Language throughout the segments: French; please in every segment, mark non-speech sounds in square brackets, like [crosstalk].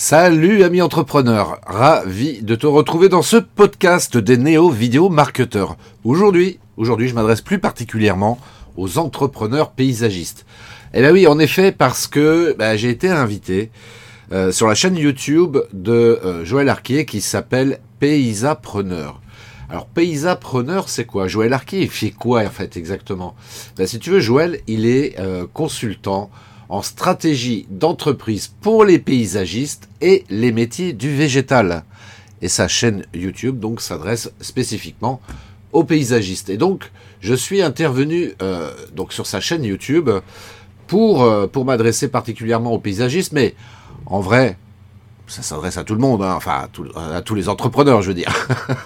Salut amis entrepreneurs, ravi de te retrouver dans ce podcast des néo-vidéo marketeurs. Aujourd'hui, aujourd'hui je m'adresse plus particulièrement aux entrepreneurs paysagistes. Eh bien oui, en effet, parce que bah, j'ai été invité euh, sur la chaîne YouTube de euh, Joël Arquier qui s'appelle Paysapreneur. Alors Paysapreneur, c'est quoi? Joël Arquier, il fait quoi en fait exactement? Ben, Si tu veux, Joël, il est euh, consultant en stratégie d'entreprise pour les paysagistes et les métiers du végétal. Et sa chaîne YouTube donc s'adresse spécifiquement aux paysagistes. Et donc, je suis intervenu euh, donc sur sa chaîne YouTube pour, euh, pour m'adresser particulièrement aux paysagistes, mais en vrai, ça s'adresse à tout le monde, hein, enfin à, tous les entrepreneurs, je veux dire.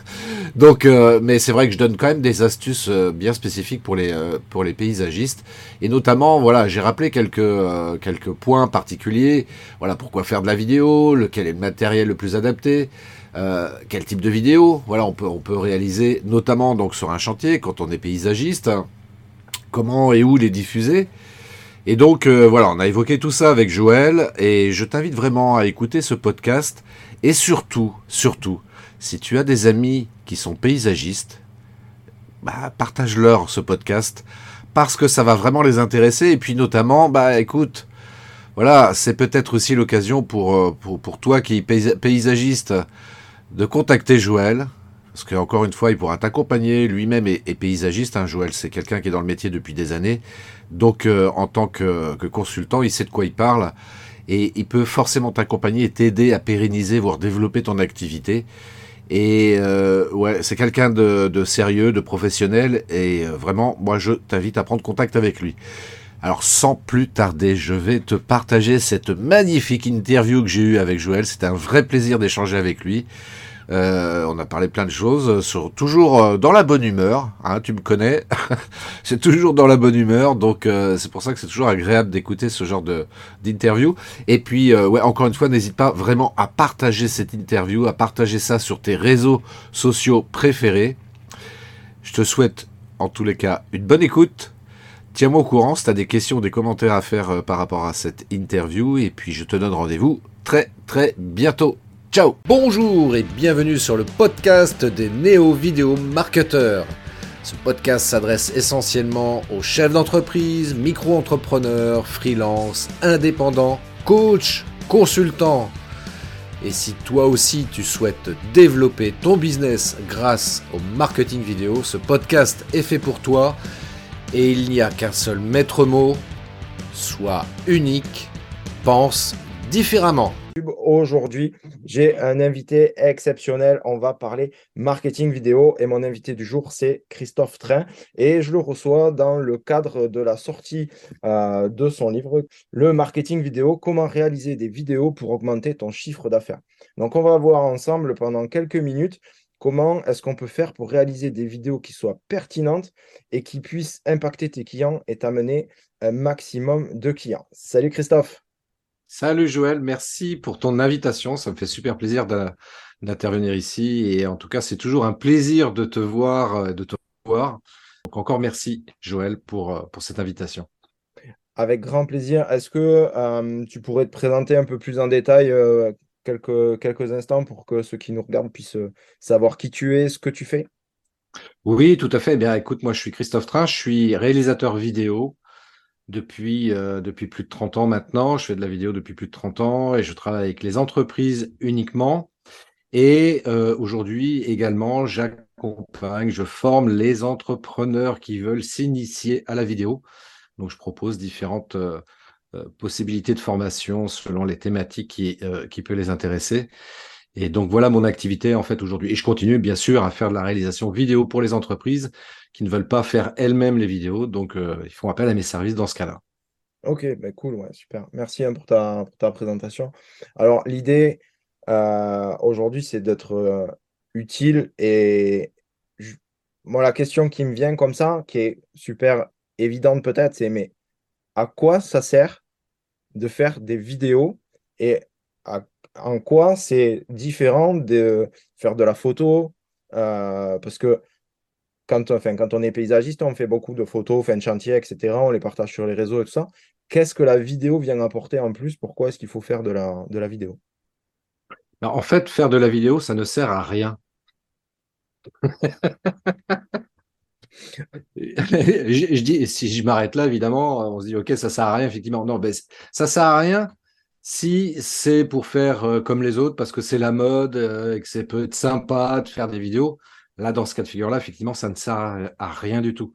[laughs] Donc, euh, mais c'est vrai que je donne quand même des astuces euh, bien spécifiques pour les euh, pour les paysagistes, et notamment, voilà, j'ai rappelé quelques quelques points particuliers. Voilà, pourquoi faire de la vidéo, lequel est le matériel le plus adapté, quel type de vidéo. Voilà, on peut on peut réaliser, notamment donc sur un chantier quand on est paysagiste. comment et où les diffuser. Et donc voilà, on a évoqué tout ça avec Joël et je t'invite vraiment à écouter ce podcast et surtout, surtout, si tu as des amis qui sont paysagistes, bah, partage-leur ce podcast parce que ça va vraiment les intéresser. Et puis notamment, bah écoute, voilà, c'est peut-être aussi l'occasion pour, euh, toi qui es paysagiste de contacter Joël. Parce qu'encore une fois, il pourra t'accompagner. Lui-même est, paysagiste. Hein, Joël, c'est quelqu'un qui est dans le métier depuis des années. Donc, euh, en tant que, consultant, il sait de quoi il parle. Et il peut forcément t'accompagner et t'aider à pérenniser, voire développer ton activité. Et euh, ouais, c'est quelqu'un de, sérieux, de professionnel, et euh, vraiment, moi, je t'invite à prendre contact avec lui. Alors, sans plus tarder, je vais te partager cette magnifique interview que j'ai eue avec Joël. C'était un vrai plaisir d'échanger avec lui. Euh, on a parlé plein de choses, sur, toujours euh, dans la bonne humeur. Hein, tu me connais, [laughs] c'est toujours dans la bonne humeur, donc euh, c'est pour ça que c'est toujours agréable d'écouter ce genre d'interview. Et puis, encore une fois, n'hésite pas vraiment à partager cette interview, à partager ça sur tes réseaux sociaux préférés. Je te souhaite, en tous les cas, une bonne écoute. Tiens-moi au courant si tu as des questions, des commentaires à faire par rapport à cette interview. Et puis, je te donne rendez-vous très, très bientôt. Ciao Bonjour et bienvenue sur le podcast des néo-vidéo marketeurs. Ce podcast s'adresse essentiellement aux chefs d'entreprise, micro-entrepreneurs, freelance, indépendants, coachs, consultants. Et si toi aussi tu souhaites développer ton business grâce au marketing vidéo, ce podcast est fait pour toi et il n'y a qu'un seul maître mot, sois unique, pense différemment. Aujourd'hui, j'ai un invité exceptionnel. On va parler marketing vidéo et mon invité du jour, c'est Christophe Train. Et je le reçois dans le cadre de la sortie euh, de son livre, Le marketing vidéo, comment réaliser des vidéos pour augmenter ton chiffre d'affaires. Donc, on va voir ensemble pendant quelques minutes comment est-ce qu'on peut faire pour réaliser des vidéos qui soient pertinentes et qui puissent impacter tes clients et t'amener un maximum de clients. Salut Christophe. Salut Joël, merci pour ton invitation. Ça me fait super plaisir d'intervenir ici. Et en tout cas, c'est toujours un plaisir de te voir, euh, de te voir. Donc encore merci Joël pour, euh, pour cette invitation. Avec grand plaisir. Est-ce que euh, tu pourrais te présenter un peu plus en détail quelques, quelques instants pour que ceux qui nous regardent puissent savoir qui tu es, ce que tu fais? Oui, tout à fait. Eh bien, écoute, moi je suis Christophe Train, je suis réalisateur vidéo depuis, euh, depuis plus de 30 ans maintenant. Je fais de la vidéo depuis plus de 30 ans et je travaille avec les entreprises uniquement. Et euh, aujourd'hui également, j'accompagne, je forme les entrepreneurs qui veulent s'initier à la vidéo. Donc, je propose différentes euh, possibilités de formation selon les thématiques qui, qui peuvent les intéresser. Et donc, voilà mon activité en fait aujourd'hui. Et je continue bien sûr à faire de la réalisation vidéo pour les entreprises qui ne veulent pas faire elles-mêmes les vidéos. Donc, euh, ils font appel à mes services dans ce cas-là. Ok, ben cool, ouais, super. Merci hein, pour, ta, ta, présentation. Alors, l'idée euh, aujourd'hui, c'est d'être euh, utile. Et moi, la question qui me vient comme ça, qui est super évidente peut-être, c'est mais à quoi ça sert de faire des vidéos et en quoi c'est différent de faire de la photo Parce que quand, on est paysagiste, on fait beaucoup de photos, fin de chantier, etc. On les partage sur les réseaux et tout ça. Qu'est-ce que la vidéo vient apporter en plus? Pourquoi est-ce qu'il faut faire de la, de la vidéo? En fait, faire de la vidéo, ça ne sert à rien. [laughs] je, dis, si je m'arrête là, évidemment, on se dit, OK, ça sert à rien, effectivement. Non, ben, ça sert à rien si c'est pour faire euh, comme les autres, parce que c'est la mode euh, et que c'est peut être sympa de faire des vidéos. Là, dans ce cas de figure-là, effectivement, ça ne sert à, rien du tout.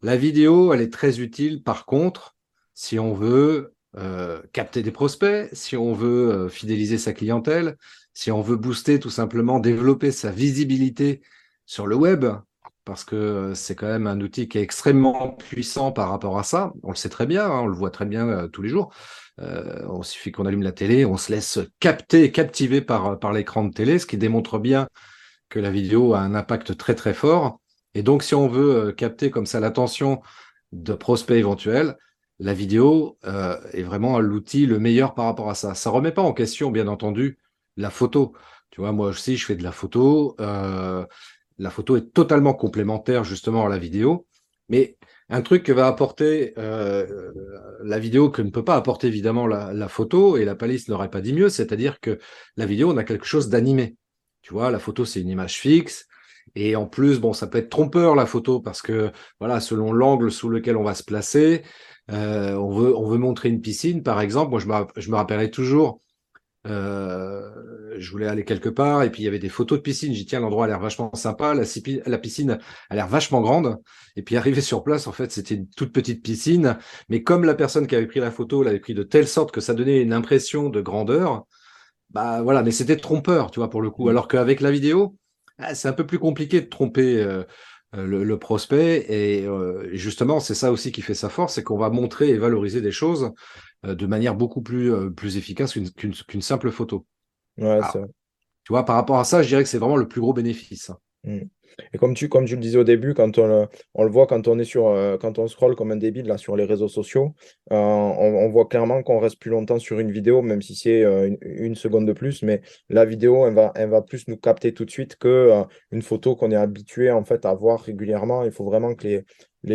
La vidéo, elle est très utile, par contre, si on veut euh, capter des prospects, si on veut fidéliser sa clientèle, si on veut booster tout simplement, développer sa visibilité sur le web, parce que c'est quand même un outil qui est extrêmement puissant par rapport à ça. On le sait très bien, hein, on le voit très bien euh, tous les jours. Euh, on suffit qu'on allume la télé, on se laisse capter, captiver par, par l'écran de télé, ce qui démontre bien que la vidéo a un impact très très fort. Et donc, si on veut euh, capter comme ça l'attention de prospects éventuels, la vidéo est vraiment l'outil le meilleur par rapport à ça. Ça remet pas en question, bien entendu, la photo. Tu vois, moi aussi, je fais de la photo. Euh, la photo est totalement complémentaire justement à la vidéo. Mais un truc que va apporter euh, la vidéo que ne peut pas apporter évidemment la, photo, et la palisse n'aurait pas dit mieux, c'est-à-dire que la vidéo, on a quelque chose d'animé. Tu vois, la photo, c'est une image fixe. Et en plus, bon, ça peut être trompeur la photo parce que, voilà, selon l'angle sous lequel on va se placer, euh, on, veut, on veut montrer une piscine, par exemple. Moi, je me, je rappellerai toujours euh, je voulais aller quelque part et puis il y avait des photos de piscine. J'ai dit tiens, l'endroit a l'air vachement sympa, la, la piscine a l'air vachement grande. Et puis arrivé sur place, en fait, c'était une toute petite piscine, mais comme la personne qui avait pris la photo l'avait pris de telle sorte que ça donnait une impression de grandeur, bah voilà, mais c'était trompeur, tu vois, pour le coup. Mmh. Alors qu'avec la vidéo, ah, c'est un peu plus compliqué de tromper. Euh, euh, le, prospect et justement c'est ça aussi qui fait sa force c'est qu'on va montrer et valoriser des choses euh, de manière beaucoup plus, euh, plus efficace qu'une simple photo. Ouais, Tu vois, par rapport à ça, je dirais que c'est vraiment le plus gros bénéfice. Mmh. Et comme tu, comme tu le disais au début, quand on, on le voit quand on est sur, euh, quand on scrolle comme un débile là, sur les réseaux sociaux, on, voit clairement qu'on reste plus longtemps sur une vidéo, même si c'est une, seconde de plus. Mais la vidéo, elle va, elle va plus nous capter tout de suite que une photo qu'on est habitué en fait à voir régulièrement. Il faut vraiment que les,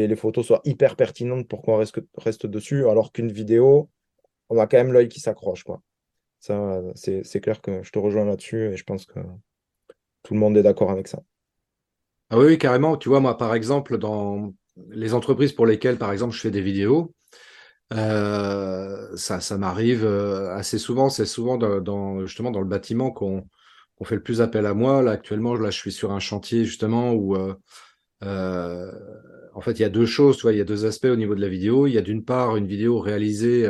les, photos soient hyper pertinentes pour qu'on reste, reste dessus, alors qu'une vidéo, on a quand même l'œil qui s'accroche. Ça, c'est clair que je te rejoins là-dessus et je pense que tout le monde est d'accord avec ça. Ah oui, carrément. Tu vois, moi, par exemple, dans les entreprises pour lesquelles, par exemple, je fais des vidéos, euh, ça, ça m'arrive euh, assez souvent. C'est souvent dans, justement dans le bâtiment qu'on fait le plus appel à moi. Là, actuellement, là, je suis sur un chantier justement où euh, en fait, il y a deux choses. Tu vois, il y a deux aspects au niveau de la vidéo. Il y a d'une part une vidéo réalisée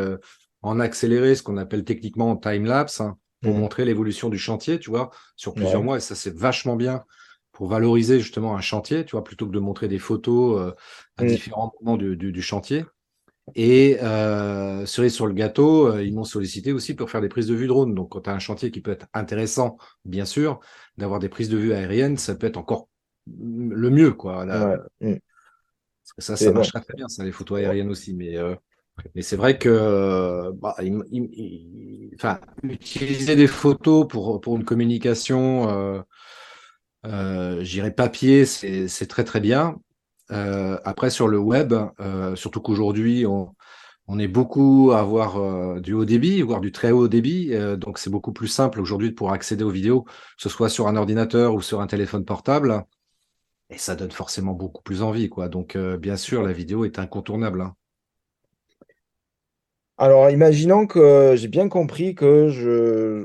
en accéléré, ce qu'on appelle techniquement time-lapse, hein, pour mmh. montrer l'évolution du chantier, tu vois, sur plusieurs mois. Et ça, c'est vachement bien pour valoriser justement un chantier, tu vois, plutôt que de montrer des photos euh, à différents moments du, chantier. Et euh, cerise sur le gâteau, euh, ils m'ont sollicité aussi pour faire des prises de vue drone. Donc, quand tu as un chantier qui peut être intéressant, bien sûr, d'avoir des prises de vue aériennes, ça peut être encore le mieux, quoi. Mmh. ça, ça marche très bien, ça, les photos aériennes aussi. Mais euh, mais c'est vrai que bah, enfin, utiliser des photos pour, pour une communication, euh, j'irai papier, c'est très très bien. Euh, après, sur le web, euh, surtout qu'aujourd'hui, on, on, est beaucoup à avoir du haut débit, voire du très haut débit. donc, c'est beaucoup plus simple aujourd'hui de pouvoir accéder aux vidéos, que ce soit sur un ordinateur ou sur un téléphone portable. Et ça donne forcément beaucoup plus envie. Quoi. Donc, bien sûr, la vidéo est incontournable. Hein. Alors, imaginons que j'ai bien compris que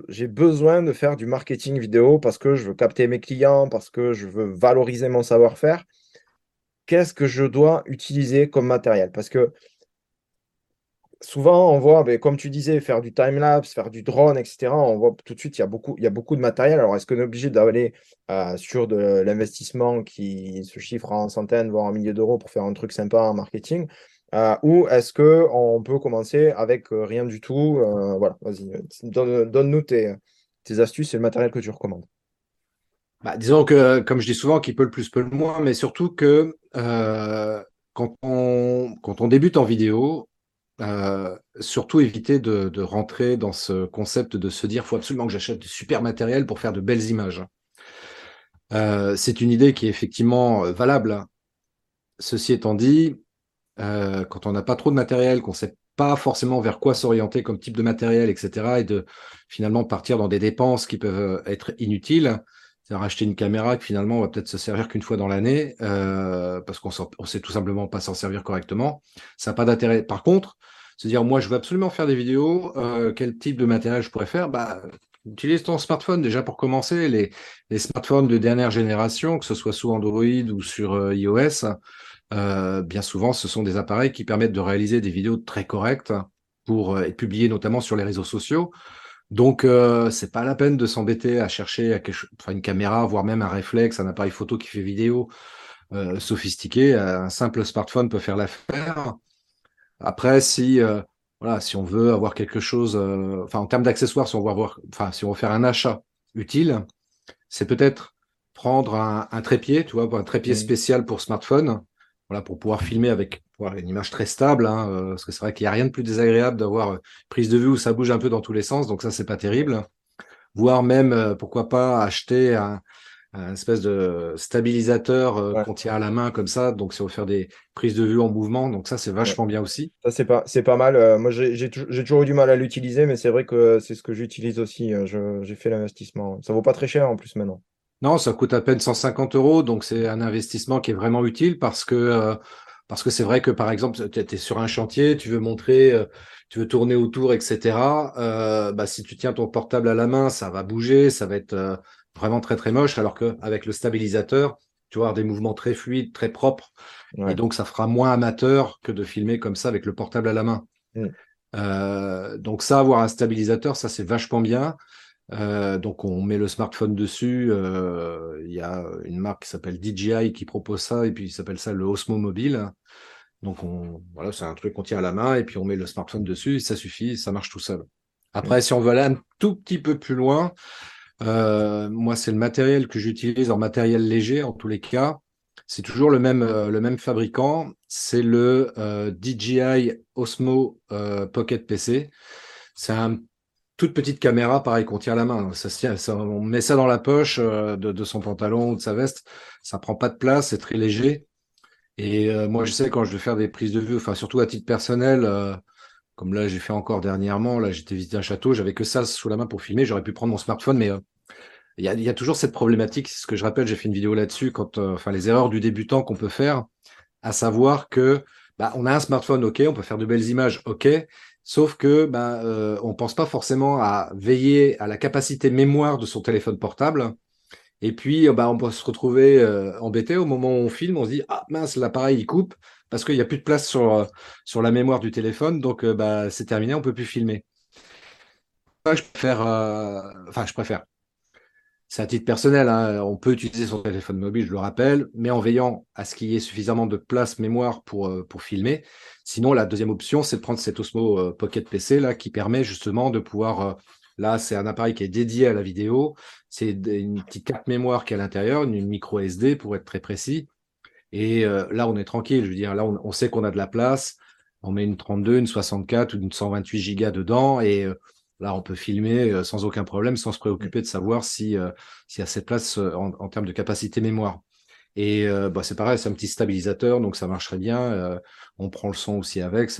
j'ai besoin de faire du marketing vidéo parce que je veux capter mes clients, parce que je veux valoriser mon savoir-faire. Qu'est-ce que je dois utiliser comme matériel? Parce que souvent, on voit, ben, comme tu disais, faire du time-lapse, faire du drone, etc. On voit tout de suite, il y a beaucoup, il y a beaucoup de matériel. Alors, est-ce qu'on est obligé d'aller euh, sur de l'investissement qui se chiffre en centaines, voire en milliers d'euros pour faire un truc sympa en marketing? Euh, ou est-ce qu'on peut commencer avec euh, rien du tout euh, Voilà, vas-y, donne-nous tes, astuces et le matériel que tu recommandes. Bah, disons que, comme je dis souvent, qui peut le plus peut le moins, mais surtout que quand, on, quand on débute en vidéo, surtout éviter de, rentrer dans ce concept de se dire faut absolument que j'achète du super matériel pour faire de belles images. c'est une idée qui est effectivement valable. Ceci étant dit, euh, quand on n'a pas trop de matériel, qu'on ne sait pas forcément vers quoi s'orienter comme type de matériel, etc. Et de finalement partir dans des dépenses qui peuvent être inutiles. C'est-à-dire acheter une caméra que finalement on va peut-être se servir qu'une fois dans l'année euh, parce qu'on ne sait tout simplement pas s'en servir correctement. Ça n'a pas d'intérêt. Par contre, se dire moi je veux absolument faire des vidéos, euh, quel type de matériel je pourrais faire bah, Utilise ton smartphone déjà pour commencer. Les, smartphones de dernière génération, que ce soit sous Android ou sur euh, iOS, euh, bien souvent, ce sont des appareils qui permettent de réaliser des vidéos très correctes pour être publiées notamment sur les réseaux sociaux. Donc, euh, c'est pas la peine de s'embêter à chercher à quelque... enfin, une caméra, voire même un réflexe, un appareil photo qui fait vidéo euh, sophistiqué. Un simple smartphone peut faire l'affaire. Après, si euh, voilà, si on veut avoir quelque chose, euh, enfin en termes d'accessoires, si on veut avoir, enfin si on veut faire un achat utile, c'est peut-être prendre un, un, trépied, tu vois, un trépied spécial pour smartphone, voilà, pour pouvoir filmer avec une image très stable, hein, euh, parce que c'est vrai qu'il n'y a rien de plus désagréable d'avoir une euh, prise de vue où ça bouge un peu dans tous les sens, donc ça, c'est pas terrible. Voire même, euh, pourquoi pas, acheter un, espèce de stabilisateur qu'on tient à la main comme ça, donc c'est faire des prises de vue en mouvement, donc ça, c'est vachement bien aussi. Ça, c'est pas, c'est pas mal. moi, j'ai toujours eu du mal à l'utiliser, mais c'est vrai que c'est ce que j'utilise aussi. j'ai fait l'investissement. Ça vaut pas très cher en plus maintenant. Non, ça coûte à peine 150 euros, donc c'est un investissement qui est vraiment utile parce que parce que c'est vrai que, par exemple, tu es sur un chantier, tu veux montrer, euh, tu veux tourner autour, etc. Euh, bah, si tu tiens ton portable à la main, ça va bouger, ça va être euh, vraiment très, très moche. Alors qu'avec le stabilisateur, tu vas avoir des mouvements très fluides, très propres. Et donc, ça fera moins amateur que de filmer comme ça avec le portable à la main. Mm. donc, ça, avoir un stabilisateur, ça, c'est vachement bien. Euh, donc on met le smartphone dessus. Euh, il y a une marque qui s'appelle DJI qui propose ça et puis il s'appelle ça le Osmo Mobile. Donc on, voilà, c'est un truc qu'on tient à la main et puis on met le smartphone dessus, ça suffit, ça marche tout seul. Après, si on veut aller un tout petit peu plus loin, euh, moi c'est le matériel que j'utilise en matériel léger en tous les cas. C'est toujours le même, le même fabricant, c'est le DJI Osmo Pocket PC. C'est un petite caméra, pareil, qu'on tient la main. Ça, ça, on met ça dans la poche euh, de, son pantalon ou de sa veste. Ça prend pas de place, c'est très léger. Et euh, moi, je sais quand je veux faire des prises de vue, enfin surtout à titre personnel, euh, comme là j'ai fait encore dernièrement, là j'étais visiter un château, j'avais que ça sous la main pour filmer. J'aurais pu prendre mon smartphone, mais il y a, y, a, toujours cette problématique. C'est ce que je rappelle, j'ai fait une vidéo là-dessus, quand, enfin les erreurs du débutant qu'on peut faire, à savoir que bah, on a un smartphone, ok, on peut faire de belles images, ok, Sauf que ben, euh, on pense pas forcément à veiller à la capacité mémoire de son téléphone portable. Et puis, ben, on peut se retrouver euh, embêté au moment où on filme. On se dit ah mince, l'appareil il coupe parce qu'il n'y a plus de place sur, euh, la mémoire du téléphone. Donc, bah, c'est terminé, on peut plus filmer. Je préfère, enfin, je préfère c'est à titre personnel, hein. on peut utiliser son téléphone mobile, je le rappelle, mais en veillant à ce qu'il y ait suffisamment de place mémoire euh, pour filmer. Sinon, la deuxième option, c'est de prendre cet Osmo euh, Pocket PC là, qui permet justement de pouvoir. Euh, là, c'est un appareil qui est dédié à la vidéo. C'est une petite carte mémoire qui est à l'intérieur, une micro SD pour être très précis. Et là, on est tranquille. Je veux dire, là, on, sait qu'on a de la place. On met une 32, une 64 ou une 128 gigas dedans et Là, on peut filmer euh, sans aucun problème, sans se préoccuper de savoir si euh, s'il y a cette place euh, en, termes de capacité mémoire. Et bah, c'est pareil, c'est un petit stabilisateur, donc ça marcherait bien. on prend le son aussi avec.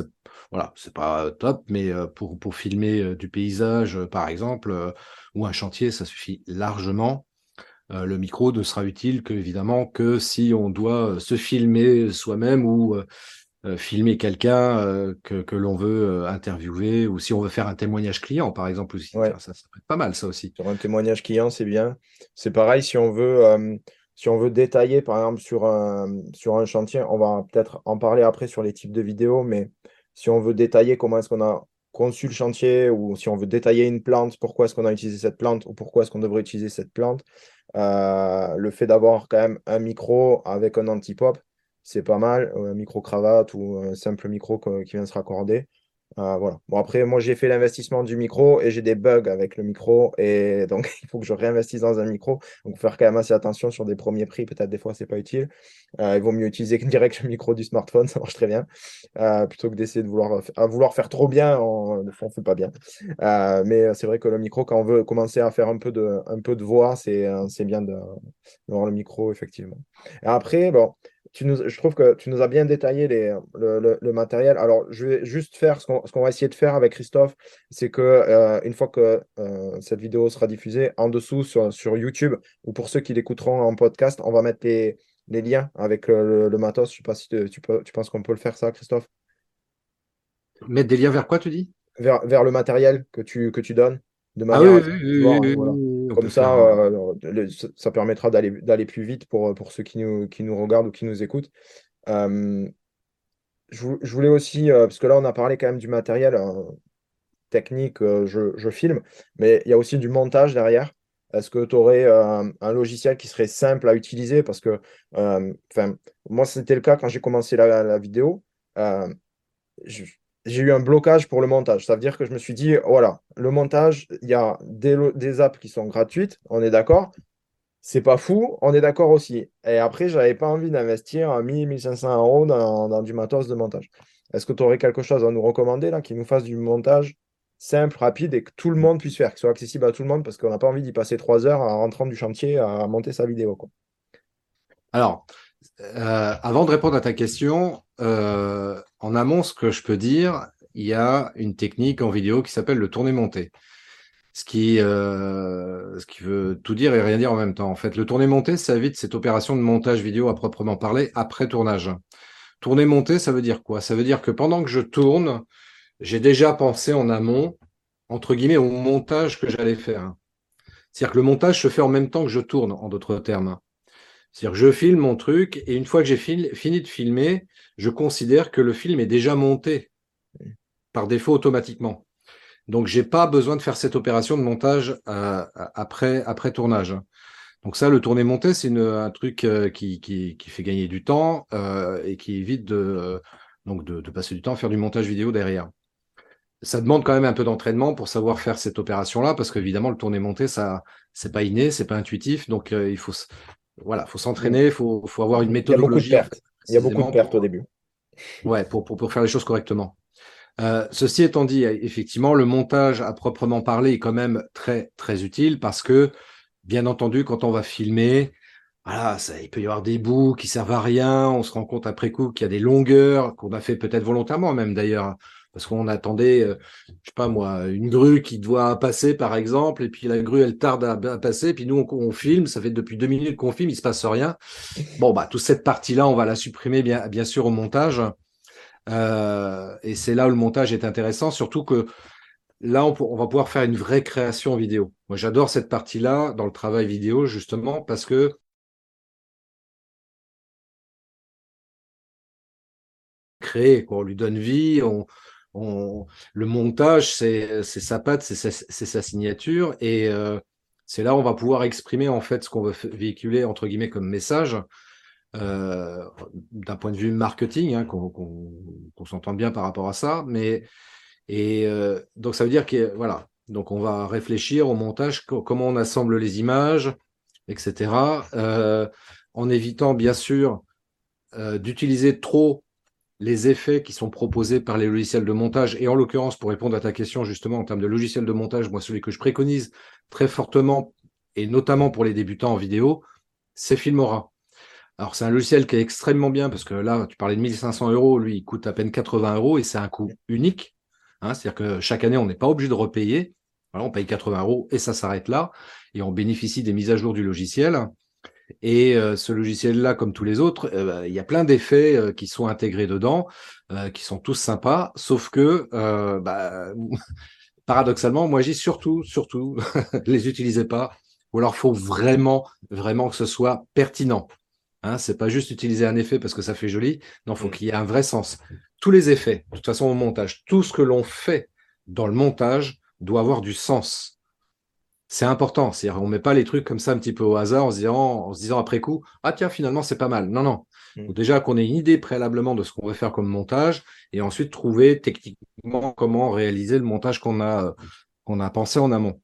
Voilà, c'est pas top, mais pour, pour filmer du paysage, par exemple, ou un chantier, ça suffit largement. le micro ne sera utile que évidemment que si on doit se filmer soi-même ou euh, filmer quelqu'un euh, que, que l'on veut euh, interviewer ou si on veut faire un témoignage client, par exemple, aussi. Ça, ça, peut être pas mal, ça aussi. Sur un témoignage client, c'est bien. C'est pareil, si on veut, si on veut détailler, par exemple, sur un, chantier, on va peut-être en parler après sur les types de vidéos, mais si on veut détailler comment est-ce qu'on a conçu le chantier ou si on veut détailler une plante, pourquoi est-ce qu'on a utilisé cette plante ou pourquoi est-ce qu'on devrait utiliser cette plante, le fait d'avoir quand même un micro avec un anti-pop, c'est pas mal. Un micro-cravate ou un simple micro qui vient se raccorder. Euh, voilà. Bon, après, moi, j'ai fait l'investissement du micro et j'ai des bugs avec le micro. Et [laughs] donc, il faut que je réinvestisse dans un micro. Donc, faire quand même assez attention sur des premiers prix. Peut-être des fois, c'est pas utile. Euh, il vaut mieux utiliser [laughs] direct le micro du smartphone. Ça marche très bien. Euh, plutôt que d'essayer de vouloir, vouloir faire trop bien. On ne fait pas bien. mais c'est vrai que le micro, quand on veut commencer à faire un peu de, un peu de voix, c'est bien d'avoir le micro, effectivement. Et après, bon, tu nous, je trouve que tu nous as bien détaillé les, le, matériel. Alors, je vais juste faire ce qu'on va essayer de faire avec Christophe, c'est que euh, une fois que euh, cette vidéo sera diffusée, en dessous sur, sur, YouTube, ou pour ceux qui l'écouteront en podcast, on va mettre les, les liens avec le, matos. Je ne sais pas si tu, peux, tu penses qu'on peut le faire, ça, Christophe? Mettre des liens vers quoi, tu dis? Vers, vers le matériel que tu, que tu donnes de ah manière oui, Comme ça, euh, ça permettra d'aller plus vite pour, pour ceux qui nous, qui nous regardent ou qui nous écoutent. je, voulais aussi, euh, parce que là, on a parlé quand même du matériel technique, euh, je, je, filme, mais il y a aussi du montage derrière. Est-ce que tu aurais un logiciel qui serait simple à utiliser? Parce que moi, c'était le cas quand j'ai commencé la, la vidéo. Je, j'ai eu un blocage pour le montage. Ça veut dire que je me suis dit, voilà, le montage, il y a des, apps qui sont gratuites, on est d'accord. C'est pas fou, on est d'accord aussi. Et après, je n'avais pas envie d'investir 1000, 1500 euros dans, du matos de montage. Est-ce que tu aurais quelque chose à nous recommander là, qui nous fasse du montage simple, rapide et que tout le monde puisse faire, qui soit accessible à tout le monde parce qu'on n'a pas envie d'y passer trois heures en rentrant du chantier à monter sa vidéo. Alors, euh, avant de répondre à ta question, euh, en amont, ce que je peux dire, il y a une technique en vidéo qui s'appelle le tourné-monté. Euh, ce qui veut tout dire et rien dire en même temps. En fait, le tourné-monté, ça évite cette opération de montage vidéo à proprement parler après tournage. Tourné-monté, ça veut dire quoi? Ça veut dire que pendant que je tourne, j'ai déjà pensé en amont, entre guillemets, au montage que j'allais faire. C'est-à-dire que le montage se fait en même temps que je tourne, en d'autres termes. C'est-à-dire je filme mon truc et une fois que j'ai fini de filmer, je considère que le film est déjà monté par défaut automatiquement. Donc, j'ai pas besoin de faire cette opération de montage euh, après, tournage. Donc ça, le tourner-monter, c'est un truc euh, qui, fait gagner du temps euh, et qui évite de, donc de, passer du temps à faire du montage vidéo derrière. Ça demande quand même un peu d'entraînement pour savoir faire cette opération-là, parce qu'évidemment, le tourner-monter, ça, c'est pas inné, c'est pas intuitif, donc il faut, voilà, faut s'entraîner, il faut, faut, avoir une méthodologie. Il y a beaucoup de pertes, au début. Ouais, pour, pour, pour, faire les choses correctement. Euh, ceci étant dit, effectivement, le montage à proprement parler est quand même très très utile parce que, bien entendu, quand on va filmer, voilà, ça, il peut y avoir des bouts qui servent à rien. On se rend compte après coup qu'il y a des longueurs qu'on a fait peut-être volontairement même d'ailleurs parce qu'on attendait, euh, je sais pas moi, une grue qui doit passer par exemple, et puis la grue elle tarde à, passer, puis nous on, filme, ça fait depuis deux minutes qu'on filme, il se passe rien. [laughs] Bon bah toute cette partie-là, on va la supprimer bien, bien sûr au montage, euh, et c'est là où le montage est intéressant, surtout que là on, on va pouvoir faire une vraie création vidéo. Moi j'adore cette partie-là dans le travail vidéo justement parce que créer, quoi. on lui donne vie, on, le montage, c'est sa patte, c'est sa, signature, et euh, c'est là où on va pouvoir exprimer en fait ce qu'on veut véhiculer entre guillemets comme message. Euh, d'un point de vue marketing, hein, qu'on s'entende bien par rapport à ça, mais et euh, donc ça veut dire que voilà, donc on va réfléchir au montage, comment on assemble les images, etc. en évitant bien sûr d'utiliser trop les effets qui sont proposés par les logiciels de montage, et en l'occurrence, pour répondre à ta question justement en termes de logiciel de montage, moi celui que je préconise très fortement, et notamment pour les débutants en vidéo, c'est Filmora. Alors c'est un logiciel qui est extrêmement bien, parce que là, tu parlais de 1500 euros, lui, il coûte à peine 80 euros, et c'est un coût unique. Hein, C'est-à-dire que chaque année, on n'est pas obligé de repayer. on paye 80 euros et ça s'arrête là, et on bénéficie des mises à jour du logiciel. Et euh, ce logiciel-là, comme tous les autres, euh, bah, il y a plein d'effets euh, qui sont intégrés dedans, qui sont tous sympas, sauf que, bah, [laughs] paradoxalement, moi, j'ai surtout, surtout, [laughs] les utilisez pas. Ou alors, faut vraiment, vraiment que ce soit pertinent. Hein, c'est pas juste utiliser un effet parce que ça fait joli. Non, faut mm. qu'il y ait un vrai sens. Tous les effets, de toute façon, au montage, tout ce que l'on fait dans le montage doit avoir du sens c'est important. C'est-à-dire, on met pas les trucs comme ça un petit peu au hasard en se disant, en se disant après coup, ah tiens, finalement, c'est pas mal. Non, non. Mmh. déjà qu'on ait une idée préalablement de ce qu'on veut faire comme montage et ensuite trouver techniquement comment réaliser le montage qu'on a, qu'on a pensé en amont.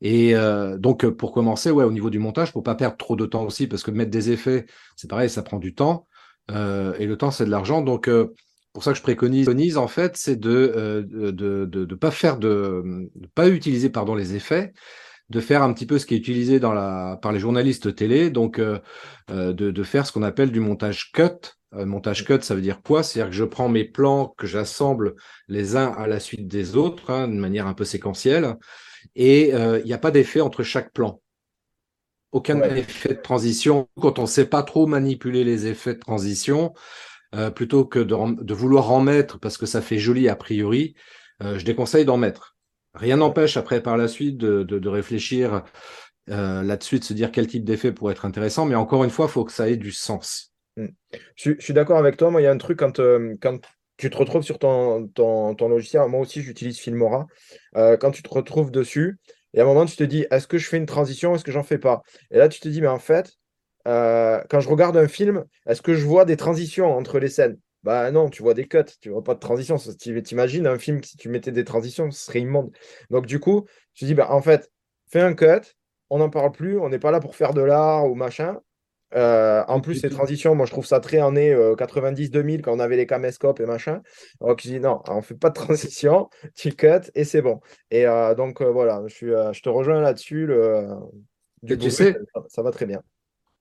Et euh, donc, pour commencer, ouais, au niveau du montage, pour pas perdre trop de temps aussi, parce que mettre des effets, c'est pareil, ça prend du temps. Euh, et le temps, c'est de l'argent. Donc, euh, pour ça que je préconise, en fait, c'est de ne de, de, de, pas faire de, de pas utiliser pardon les effets, de faire un petit peu ce qui est utilisé dans la, par les journalistes télé, donc euh, euh, de, de, faire ce qu'on appelle du montage cut. Euh, montage cut, ça veut dire quoi? C'est-à-dire que je prends mes plans, que j'assemble les uns à la suite des autres, hein, de manière un peu séquentielle, et il n'y a pas d'effet entre chaque plan. Aucun effet de transition. Quand on ne sait pas trop manipuler les effets de transition, plutôt que de, de, vouloir en mettre parce que ça fait joli a priori, je déconseille d'en mettre. Rien n'empêche après par la suite de, réfléchir euh, là-dessus, de se dire quel type d'effet pourrait être intéressant, mais encore une fois, il faut que ça ait du sens. Hmm. Je, je, suis d'accord avec toi. Moi, il y a un truc quand, euh, tu te retrouves sur ton, logiciel, moi aussi j'utilise Filmora, euh, quand tu te retrouves dessus, et à un moment tu te dis, est-ce que je fais une transition, est-ce que j'en fais pas? Et là tu te dis, mais en fait, quand je regarde un film, est-ce que je vois des transitions entre les scènes? Bah non, tu vois des cuts, tu vois pas de transition. T'imagines un film, si tu mettais des transitions, ce serait immonde. Donc du coup, je dis, bah en fait, fais un cut, on n'en parle plus, on n'est pas là pour faire de l'art ou machin. Euh, en plus, ces transitions, moi je trouve ça très années 90-2000 euh, quand on avait les caméscopes et machin. Donc je dis non, on fait pas de [laughs] transition, tu cut et c'est bon. Et euh, donc voilà, je, suis, je te rejoins là-dessus. Le, tu sais, ça va très bien.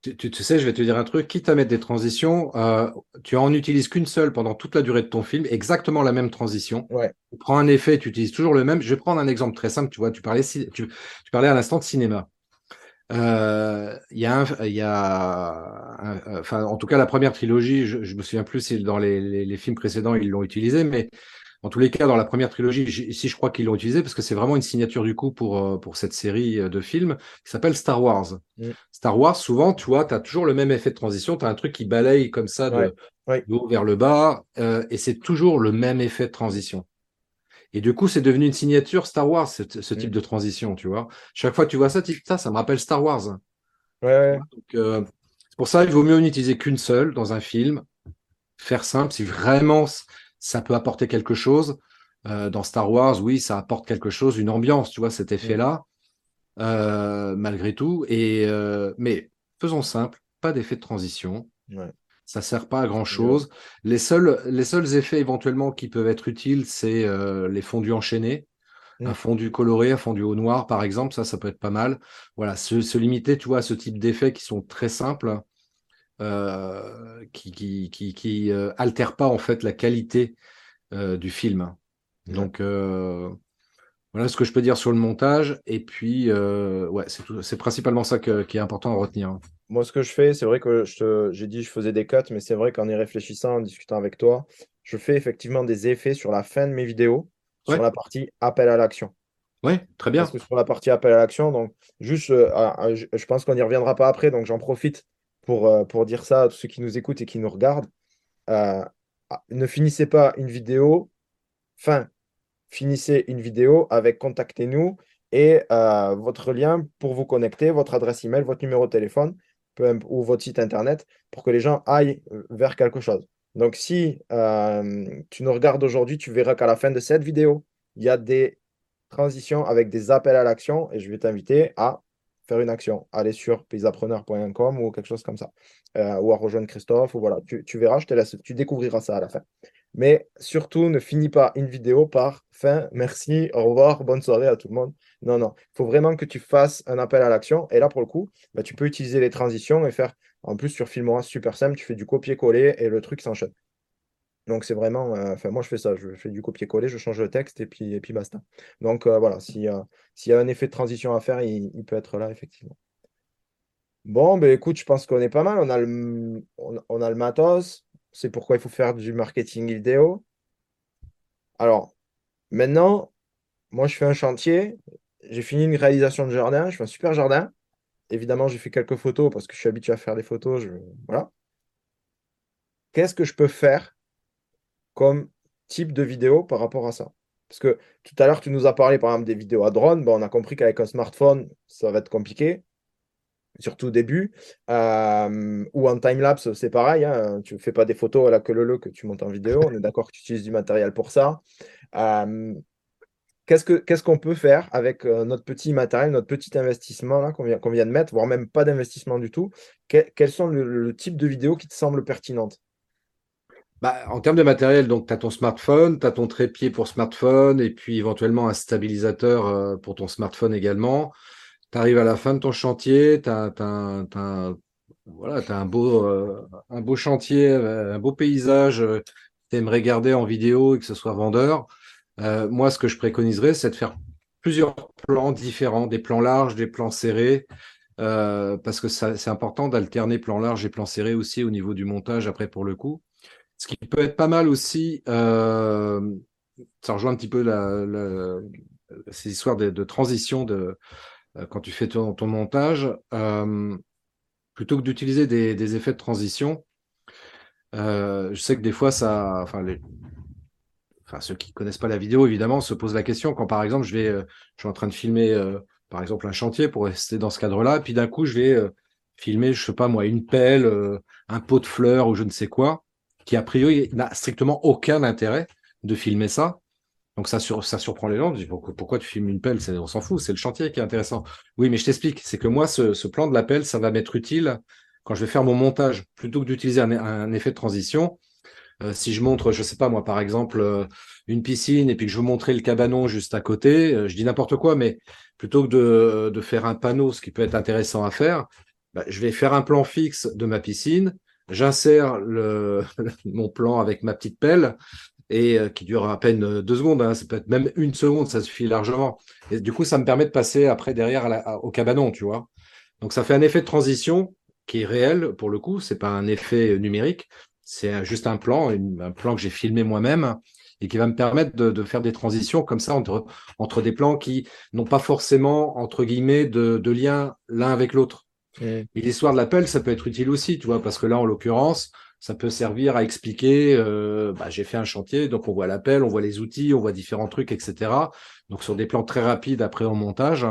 Tu, sais, je vais te dire un truc, quitte à mettre des transitions, euh, tu en utilises qu'une seule pendant toute la durée de ton film, exactement la même transition. Ouais. Tu prends un effet, tu utilises toujours le même. Je vais prendre un exemple très simple, tu vois, tu parlais, tu, tu parlais à l'instant de cinéma. Euh, il y a, un, y a enfin, en tout cas, la première trilogie, je, je me souviens plus si dans les, les, les films précédents ils l'ont utilisé, mais en tous les cas, dans la première trilogie, ici je crois qu'ils l'ont utilisé parce que c'est vraiment une signature du coup pour, euh, pour cette série euh, de films qui s'appelle Star Wars. Mm. Star Wars, souvent, tu vois, tu as toujours le même effet de transition, tu as un truc qui balaye comme ça de, haut vers le bas, euh, et c'est toujours le même effet de transition. Et du coup, c'est devenu une signature Star Wars, ce, ce type mm. de transition, tu vois. Chaque fois que tu vois ça, tu ça, ça me rappelle Star Wars. Ouais, c'est pour ça, il vaut mieux n'utiliser qu'une seule dans un film, faire simple, si vraiment ça peut apporter quelque chose. Euh, dans Star Wars, oui, ça apporte quelque chose, une ambiance, tu vois, cet effet-là, euh, malgré tout. Et, euh, mais faisons simple, pas d'effet de transition. Ouais. Ça sert pas à grand chose. Les seuls, les seuls effets éventuellement qui peuvent être utiles, c'est les fondus enchaînés. Mm. Un fondu coloré, un fondu au noir, par exemple, ça, ça peut être pas mal. Voilà, se, se limiter, tu vois, à ce type d'effets qui sont très simples euh, qui qui, qui, qui euh, altère pas en fait la qualité euh, du film. Donc voilà ce que je peux dire sur le montage. Et puis ouais, c'est principalement ça que, qui est important à retenir. Moi, ce que je fais, c'est vrai que j'ai dit je faisais des cuts, mais c'est vrai qu'en y réfléchissant, en discutant avec toi, je fais effectivement des effets sur la fin de mes vidéos, sur la partie appel à l'action. Oui, très bien. Parce que sur la partie appel à l'action, donc juste, je pense qu'on n'y reviendra pas après, donc j'en profite pour, euh, pour dire ça à tous ceux qui nous écoutent et qui nous regardent. Euh, ah, ne finissez pas une vidéo, fin, finissez une vidéo avec contactez-nous et euh, votre lien pour vous connecter, votre adresse email, votre numéro de téléphone ou votre site internet pour que les gens aillent vers quelque chose. Donc, si tu nous regardes aujourd'hui, tu verras qu'à la fin de cette vidéo, il y a des transitions avec des appels à l'action et je vais t'inviter à faire une action, aller sur paysappreneur.com ou quelque chose comme ça, euh, ou à rejoindre Christophe, ou voilà, tu, tu, verras, je te laisse, tu découvriras ça à la fin. Mais surtout, ne finis pas une vidéo par fin, merci, au revoir, bonne soirée à tout le monde. Non, non, il faut vraiment que tu fasses un appel à l'action. Et là, pour le coup, bah, tu peux utiliser les transitions et faire, en plus, sur Filmora, super simple, tu fais du copier-coller et le truc s'enchaîne. Donc c'est vraiment, euh, enfin moi je fais ça, je fais du copier-coller, je change le texte et puis, et puis basta. Donc euh, voilà, s'il y a un effet de transition à faire, il, peut être là effectivement. Bon, ben écoute, je pense qu'on est pas mal, on a le, on, a le matos, c'est pourquoi il faut faire du marketing vidéo. Alors, maintenant, moi je fais un chantier, j'ai fini une réalisation de jardin, je fais un super jardin. Évidemment, j'ai fait quelques photos parce que je suis habitué à faire des photos. Je... Voilà. Qu'est-ce que je peux faire type de vidéo par rapport à ça. Parce que tout à l'heure, tu nous as parlé par exemple des vidéos à drone. Bon, on a compris qu'avec un smartphone, ça va être compliqué, surtout au début. Euh, ou en time-lapse, c'est pareil. Hein. Tu ne fais pas des photos à la queue le que tu montes en vidéo. On est d'accord que tu utilises du matériel pour ça. Euh, qu'est-ce qu'on peut faire avec euh, notre petit matériel, notre petit investissement là qu'on vient, vient, de mettre, voire même pas d'investissement du tout? Quels sont le, le type de vidéo qui te semble pertinente bah, en termes de matériel, donc tu as ton smartphone, tu as ton trépied pour smartphone et puis éventuellement un stabilisateur euh, pour ton smartphone également. tu arrives à la fin de ton chantier, tu as, voilà, un, beau, euh, un beau chantier, euh, un beau paysage, euh, tu aimerais garder en vidéo et que ce soit vendeur. moi, ce que je préconiserais, c'est de faire plusieurs plans différents, des plans larges, des plans serrés, parce que c'est important d'alterner plans larges et plans serrés aussi au niveau du montage après pour le coup. Ce qui peut être pas mal aussi, ça rejoint un petit peu la, ces histoires de, transition de, quand tu fais ton, montage plutôt que d'utiliser des, effets de transition, euh, je sais que des fois, ça, enfin, enfin, ceux qui connaissent pas la vidéo, évidemment, se posent la question quand, par exemple, je vais, euh, je suis en train de filmer, euh, par exemple, un chantier pour rester dans ce cadre-là, puis d'un coup, je vais filmer, je sais pas moi, une pelle, un pot de fleurs ou je ne sais quoi, qui a priori n'a strictement aucun intérêt de filmer ça. Donc ça, surprend les gens. pourquoi, tu filmes une pelle? On s'en fout, c'est le chantier qui est intéressant. Oui, mais je t'explique, c'est que moi, ce, plan de la pelle, ça va m'être utile quand je vais faire mon montage. Plutôt que d'utiliser un, effet de transition, euh, si je montre, je sais pas moi, par exemple, euh, une piscine et puis que je veux montrer le cabanon juste à côté, euh, je dis n'importe quoi, mais plutôt que de, faire un panneau, ce qui peut être intéressant à faire, bah, je vais faire un plan fixe de ma piscine, j'insère [laughs] mon plan avec ma petite pelle et euh, qui dure à peine euh, deux secondes. Hein. Ça peut être même une seconde, ça suffit largement. Et du coup, ça me permet de passer après derrière au cabanon, tu vois. Donc, ça fait un effet de transition qui est réel pour le coup. C'est pas un effet numérique. C'est juste un plan, un plan que j'ai filmé moi-même et qui va me permettre de, faire des transitions comme ça entre, entre des plans qui n'ont pas forcément, entre guillemets, de, de lien l'un avec l'autre. Et l'histoire de l'appel, ça peut être utile aussi, tu vois, parce que là, en l'occurrence, ça peut servir à expliquer, euh, bah, j'ai fait un chantier, donc on voit l'appel, on voit les outils, on voit différents trucs, etc. Donc sur des plans très rapides après en montage.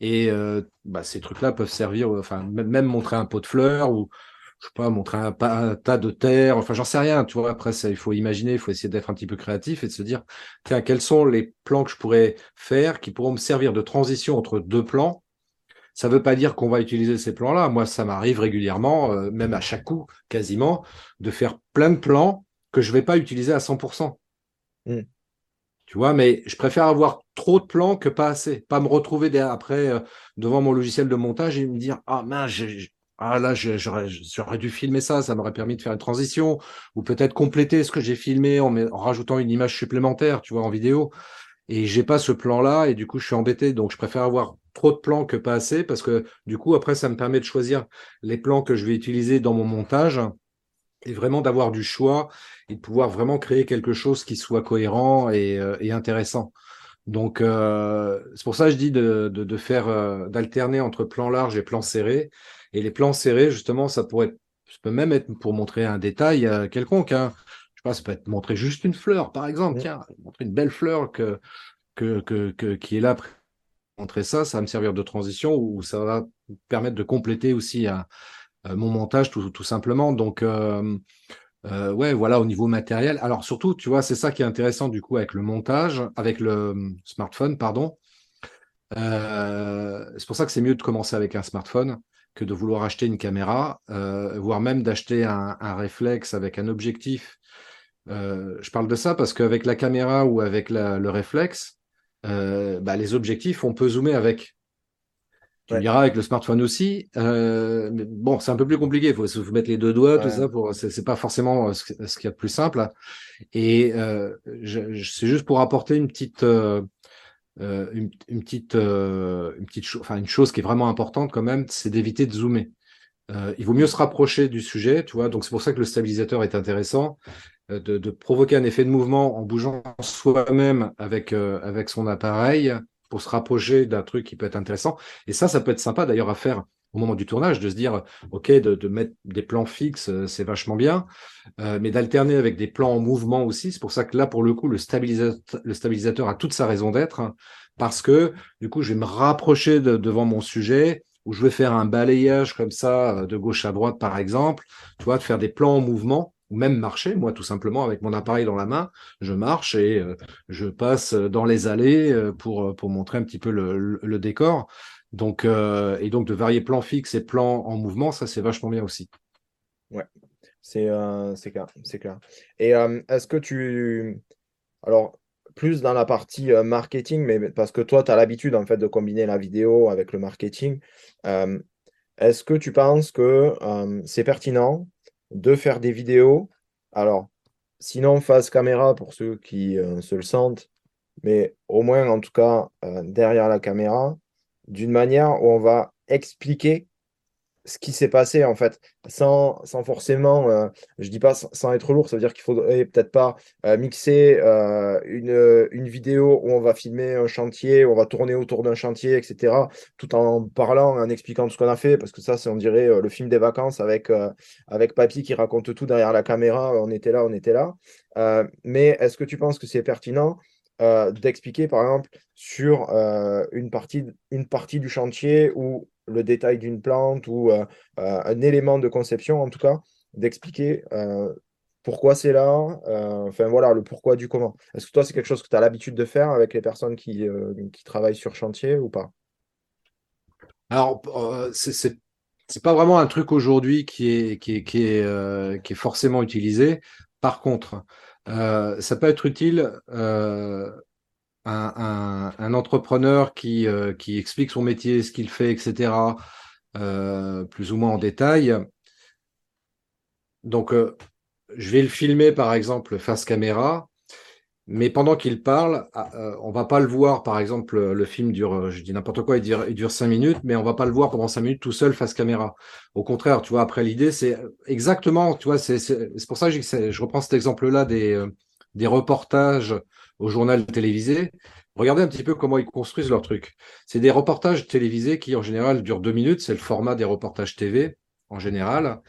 Et euh, bah, ces trucs-là peuvent servir, enfin même montrer un pot de fleurs ou je sais pas, montrer un, tas de terre, enfin j'en sais rien, tu vois. Après, ça, il faut imaginer, il faut essayer d'être un petit peu créatif et de se dire, tiens, quels sont les plans que je pourrais faire qui pourront me servir de transition entre deux plans ça ne veut pas dire qu'on va utiliser ces plans-là. Moi, ça m'arrive régulièrement, euh, même à chaque coup, quasiment, de faire plein de plans que je ne vais pas utiliser à 100%. Hmm. Tu vois, mais je préfère avoir trop de plans que pas assez. Pas me retrouver après euh, devant mon logiciel de montage et me dire Ah mince, ah là, j'aurais dû filmer ça, ça m'aurait permis de faire une transition, ou peut-être compléter ce que j'ai filmé en, en, rajoutant une image supplémentaire, tu vois, en vidéo. Et j'ai pas ce plan-là, et du coup, je suis embêté. Donc, je préfère avoir trop de plans que pas assez, parce que du coup, après, ça me permet de choisir les plans que je vais utiliser dans mon montage et vraiment d'avoir du choix et de pouvoir vraiment créer quelque chose qui soit cohérent et, euh, intéressant. Donc, euh, c'est pour ça que je dis de, faire, euh, d'alterner entre plans larges et plans serrés. Et les plans serrés, justement, ça pourrait ça peut même être pour montrer un détail quelconque. Hein. Pas, ça peut être montrer juste une fleur, par exemple. Tiens, montrer une belle fleur que, que, que qui est là montrer ça, ça va me servir de transition ou ça va permettre de compléter aussi euh, euh, mon montage tout, simplement. Donc, euh, ouais, voilà, au niveau matériel. Alors, surtout, tu vois, c'est ça qui est intéressant du coup avec le montage, avec le smartphone, pardon. c'est pour ça que c'est mieux de commencer avec un smartphone que de vouloir acheter une caméra, voire même d'acheter un, réflexe avec un objectif. Je parle de ça parce qu'avec la caméra ou avec le réflexe, euh, bah, les objectifs, on peut zoomer avec. Tu diras avec le smartphone aussi. Euh, mais bon, c'est un peu plus compliqué. Il faut se mettre les deux doigts, tout ça. Pour, c'est, pas forcément ce, qu'il y a de plus simple. Et euh, c'est juste pour apporter une petite, une, petite, une petite, enfin une chose qui est vraiment importante quand même, c'est d'éviter de zoomer. il vaut mieux se rapprocher du sujet, tu vois. Donc c'est pour ça que le stabilisateur est intéressant. Euh, de, provoquer un effet de mouvement en bougeant soi-même avec, euh, avec son appareil pour se rapprocher d'un truc qui peut être intéressant. Et ça, ça peut être sympa d'ailleurs à faire au moment du tournage, de se dire, OK, de, mettre des plans fixes, euh, c'est vachement bien, mais d'alterner avec des plans en mouvement aussi. C'est pour ça que là, pour le coup, le stabilisateur, le stabilisateur a toute sa raison d'être, hein, parce que du coup, je vais me rapprocher devant mon sujet, ou je vais faire un balayage comme ça, de gauche à droite, par exemple, tu vois, de faire des plans en mouvement même marcher, moi tout simplement avec mon appareil dans la main, je marche et euh, je passe dans les allées euh, pour, euh, pour montrer un petit peu le, décor. Donc, et donc de varier plans fixes et plans en mouvement, ça c'est vachement bien aussi. Ouais, c'est clair, c'est clair. Et est-ce que tu... Alors, plus dans la partie marketing, mais parce que toi, tu as l'habitude en fait de combiner la vidéo avec le marketing. Est-ce que tu penses que c'est pertinent de faire des vidéos. Alors, sinon face caméra pour ceux qui se le sentent, mais au moins en tout cas derrière la caméra, d'une manière où on va expliquer ce qui s'est passé en fait, sans, sans forcément, euh, je dis pas sans, être lourd, ça veut dire qu'il faudrait peut-être pas euh, mixer euh, une, une vidéo où on va filmer un chantier, où on va tourner autour d'un chantier, etc., tout en parlant, en expliquant tout ce qu'on a fait, parce que ça, c'est on dirait le film des vacances avec, avec Papy qui raconte tout derrière la caméra, on était là, on était là. mais est-ce que tu penses que c'est pertinent d'expliquer par exemple sur une, partie, une partie du chantier ou le détail d'une plante ou euh, euh, un élément de conception, en tout cas, d'expliquer euh, pourquoi c'est là, enfin voilà, le pourquoi du comment. Est-ce que toi, c'est quelque chose que tu as l'habitude de faire avec les personnes qui, travaillent sur chantier ou pas? Alors, c'est c'est pas vraiment un truc aujourd'hui qui, est, qui est forcément utilisé. Par contre, ça peut être utile un, entrepreneur qui, euh, qui explique son métier, ce qu'il fait, etc., euh, plus ou moins en détail. Donc, euh, je vais le filmer, par exemple, face caméra, mais pendant qu'il parle, ah, on va pas le voir, par exemple, le film dure, je dis n'importe quoi, il dure, il dure cinq minutes, mais on va pas le voir pendant cinq minutes tout seul face caméra. Au contraire, tu vois, après l'idée, c'est exactement, tu vois, c'est pour ça que je reprends cet exemple-là des, des reportages au journal télévisé. Regardez un petit peu comment ils construisent leur truc. C'est des reportages télévisés qui, en général, durent deux minutes. C'est le format des reportages TV, en général.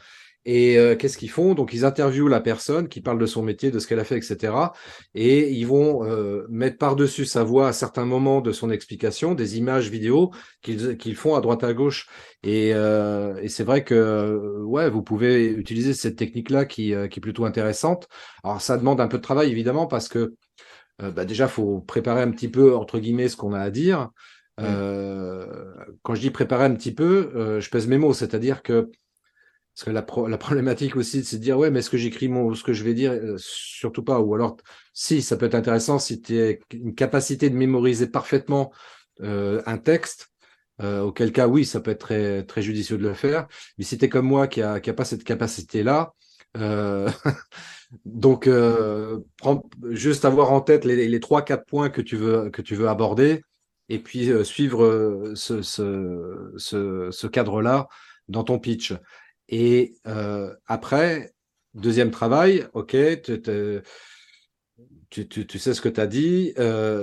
Et euh, qu'est-ce qu'ils font? Donc, ils interviewent la personne qui parle de son métier, de ce qu'elle a fait, etc. Et ils vont euh, mettre par-dessus sa voix à certains moments de son explication des images vidéo qu'ils font à droite à gauche. Et, euh, et c'est vrai que ouais, vous pouvez utiliser cette technique-là qui, qui est plutôt intéressante. Alors, ça demande un peu de travail, évidemment, parce que euh, bah déjà, faut préparer un petit peu, entre guillemets, ce qu'on a à dire. Euh, quand je dis préparer un petit peu, euh, je pèse mes mots, c'est-à-dire que parce que la, la problématique aussi, c'est de dire ouais, mais est-ce que j'écris mon, ce que je vais dire, surtout pas? Ou alors, si, ça peut être intéressant si tu as une capacité de mémoriser parfaitement un texte. auquel cas, oui, ça peut être très, très judicieux de le faire. Mais si tu es comme moi qui n'a qui a pas cette capacité-là, [laughs] Donc, euh, juste avoir en tête les trois, quatre points que tu veux, que tu veux aborder et puis euh, suivre euh, ce, ce, ce, cadre-là dans ton pitch. Et après, deuxième travail, OK, tu, tu, tu, sais ce que tu as dit,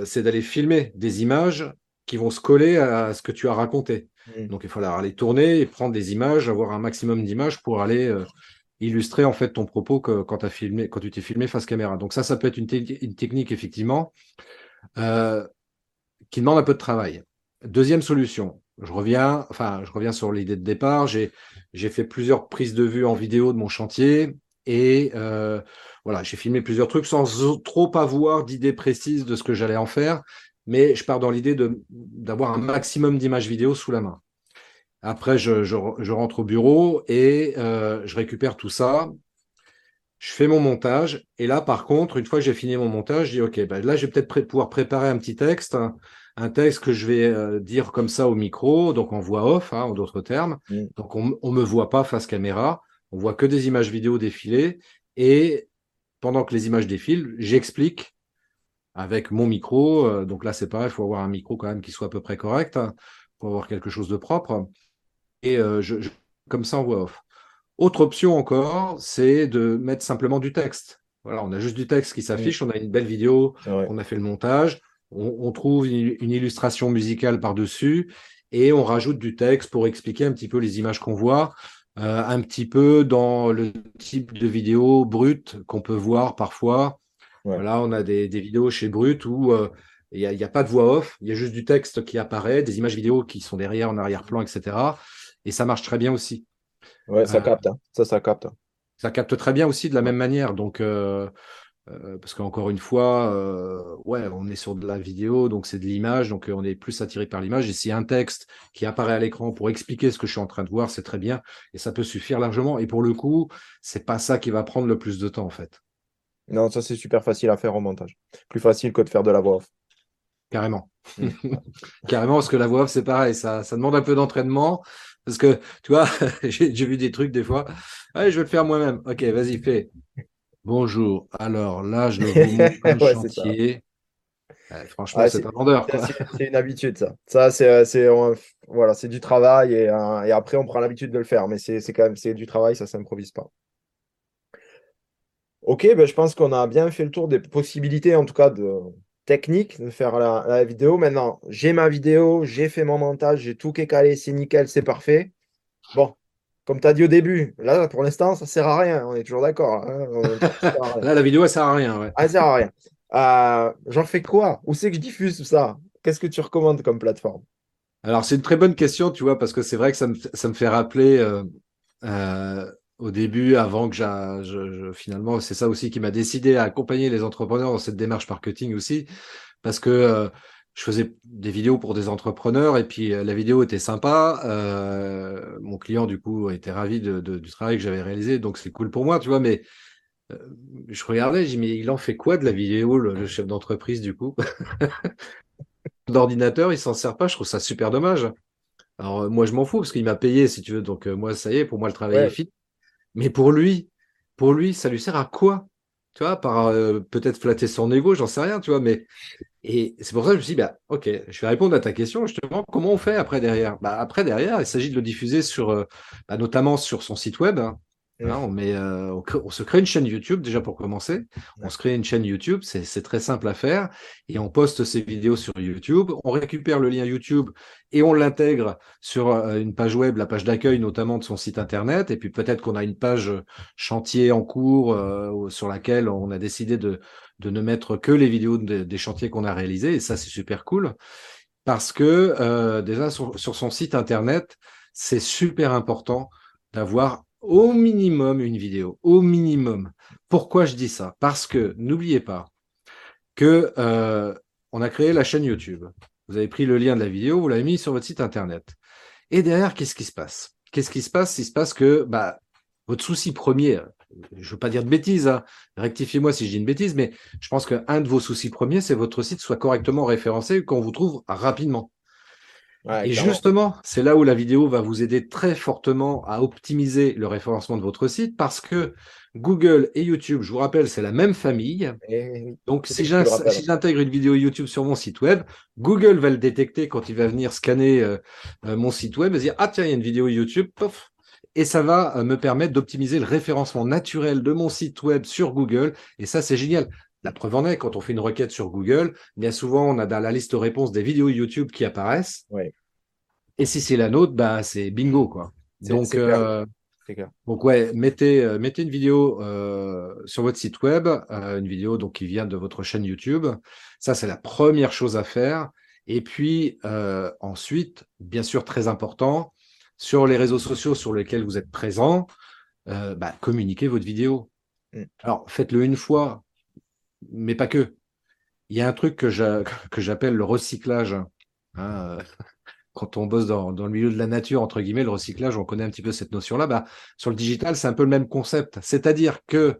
c'est d'aller filmer des images qui vont se coller à ce que tu as raconté. Mmh. Donc, il faut aller tourner et prendre des images, avoir un maximum d'images pour aller illustrer en fait ton propos que, quand, as filmé, quand tu t'es filmé face caméra. Donc ça, ça peut être une, technique effectivement euh, qui demande un peu de travail. Deuxième solution, je reviens, enfin, je reviens sur l'idée de départ. J'ai, fait plusieurs prises de vue en vidéo de mon chantier et euh, voilà, j'ai filmé plusieurs trucs sans trop avoir d'idées précises de ce que j'allais en faire, mais je pars dans l'idée d'avoir un maximum d'images vidéo sous la main. Après, je, rentre au bureau et euh, je récupère tout ça. Je fais mon montage. Et là, par contre, une fois que j'ai fini mon montage, je dis OK, ben là, je vais peut-être pouvoir préparer un petit texte, un texte que je vais euh, dire comme ça au micro, donc en voix off, hein, en d'autres termes. Mm. Donc, on ne me voit pas face caméra. On voit que des images vidéo défiler. Et pendant que les images défilent, j'explique avec mon micro. Euh, donc là, c'est pareil, il faut avoir un micro quand même qui soit à peu près correct hein, pour avoir quelque chose de propre et euh, je, comme ça en voix off. Autre option encore, c'est de mettre simplement du texte. Voilà, on a juste du texte qui s'affiche, on a une belle vidéo, on a fait le montage, on, trouve une, illustration musicale par-dessus et on rajoute du texte pour expliquer un petit peu les images qu'on voit, euh, un petit peu dans le type de vidéo brute qu'on peut voir parfois. Voilà, on a des, vidéos chez Brut où euh, il n'y a, a, pas de voix off, il y a juste du texte qui apparaît, des images vidéo qui sont derrière, en arrière-plan, etc. Et ça marche très bien aussi. Ouais, ça euh, capte. Hein. Ça, ça capte. Ça capte très bien aussi de la même manière. Donc, euh, euh, parce qu'encore une fois, ouais, on est sur de la vidéo, donc c'est de l'image, donc on est plus attiré par l'image. Et s'il y a un texte qui apparaît à l'écran pour expliquer ce que je suis en train de voir, c'est très bien. Et ça peut suffire largement. Et pour le coup, c'est pas ça qui va prendre le plus de temps, en fait. Non, ça c'est super facile à faire au montage. Plus facile que de faire de la voix off. Carrément. Mm. [laughs] Carrément, parce que la voix off, c'est pareil, ça, ça demande un peu d'entraînement. Parce que, tu vois, [laughs] j'ai vu des trucs des fois. Allez, je vais le faire moi-même. Ok, vas-y, fais. Bonjour. Alors là, je vous [laughs] montre un Ouais, c'est ça. chantier. Ouais, franchement, Ouais, c'est un vendeur. C'est- une habitude, ça. Ça, c'est euh, voilà, du travail et, euh, et après, on prend l'habitude de le faire. Mais c'est quand même du travail, ça s'improvise pas. Ok, ben, je pense qu'on a bien fait le tour des possibilités, en tout cas de techniques, de faire la, la vidéo. Maintenant, j'ai ma vidéo, j'ai fait mon montage, j'ai tout qui est calé, c'est nickel, c'est parfait. Bon, comme tu as dit au début, là, pour l'instant, ça sert à rien. On est toujours d'accord. hein. [laughs] Là, la vidéo, elle sert à rien. Ouais. Ça sert à rien. Euh, j'en fais quoi? Où c'est que je diffuse tout ça? Qu'est-ce que tu recommandes comme plateforme? Alors, c'est une très bonne question, tu vois, parce que c'est vrai que ça me, ça me fait rappeler euh, euh, au début, avant que je, je- finalement, c'est ça aussi qui m'a décidé à accompagner les entrepreneurs dans cette démarche marketing aussi, parce que euh, je faisais des vidéos pour des entrepreneurs et puis euh, la vidéo était sympa. euh, mon client, du coup, était ravi de, de- du travail que j'avais réalisé, donc c'est cool pour moi, tu vois, mais je regardais, j'ai dit, mais il en fait quoi de la vidéo, le, le chef d'entreprise, du coup? [laughs] D'ordinateur, il s'en sert pas, je trouve ça super dommage. Alors, moi, je m'en fous parce qu'il m'a payé, si tu veux. Donc, moi, ça y est, pour moi, le travail Ouais. est fini. Mais pour lui, pour lui, ça lui sert à quoi? Tu vois, par euh, peut-être flatter son ego, j'en sais rien, tu vois. Mais et c'est pour ça que je me suis dit, bah, ok, je vais répondre à ta question. Justement, comment on fait après derrière? Bah, après derrière, il s'agit de le diffuser sur, euh, bah, notamment sur son site web. hein. On met, euh, on, crée- on se crée une chaîne YouTube déjà pour commencer. On se crée une chaîne YouTube, c'est très simple à faire et on poste ces vidéos sur YouTube. On récupère le lien YouTube et on l'intègre sur euh, une page web, la page d'accueil notamment de son site internet. Et puis peut-être qu'on a une page chantier en cours euh, sur laquelle on a décidé de, de ne mettre que les vidéos de- des chantiers qu'on a réalisés. Et ça, c'est super cool parce que euh, déjà sur, sur son site internet, c'est super important d'avoir au minimum une vidéo, au minimum. Pourquoi je dis ça? Parce que n'oubliez pas que euh, on a créé la chaîne YouTube. Vous avez pris le lien de la vidéo, vous l'avez mis sur votre site internet. Et derrière, qu'est-ce qui se passe? Qu'est-ce qui se passe? Il se passe que bah, votre souci premier, je ne veux pas dire de bêtises, hein, rectifiez-moi si je dis une bêtise, mais je pense qu'un de vos soucis premiers, c'est que votre site soit correctement référencé qu'on vous trouve rapidement. Ouais, Et clairement. justement, c'est là où la vidéo va vous aider très fortement à optimiser le référencement de votre site parce que Google et YouTube, je vous rappelle, c'est la même famille. Et oui. Donc, si j'intègre une vidéo YouTube sur mon site web, Google va le détecter quand il va venir scanner euh, euh, mon site web et se dire Ah, tiens, il y a une vidéo YouTube, pof Et ça va euh, me permettre d'optimiser le référencement naturel de mon site web sur Google. Et ça, c'est génial. La preuve en est, quand on fait une requête sur Google, bien souvent, on a dans la liste de réponses des vidéos YouTube qui apparaissent. Ouais. Et si c'est la nôtre, bah, c'est bingo, quoi. C'est- Donc, c'est clair. euh, clair. donc ouais, mettez, euh, mettez une vidéo euh, sur votre site web, une vidéo donc qui vient de votre chaîne YouTube. Ça, c'est la première chose à faire. Et puis ensuite, bien sûr, très important, sur les réseaux sociaux sur lesquels vous êtes présent, bah, communiquez votre vidéo. Mm. Alors, faites-le une fois, mais pas que. Il y a un truc que j'a- que j'appelle le recyclage. hein, euh, [laughs] quand on bosse dans, dans le milieu de la nature, entre guillemets, le recyclage, on connaît un petit peu cette notion-là. Bah, sur le digital, c'est un peu le même concept. C'est-à-dire que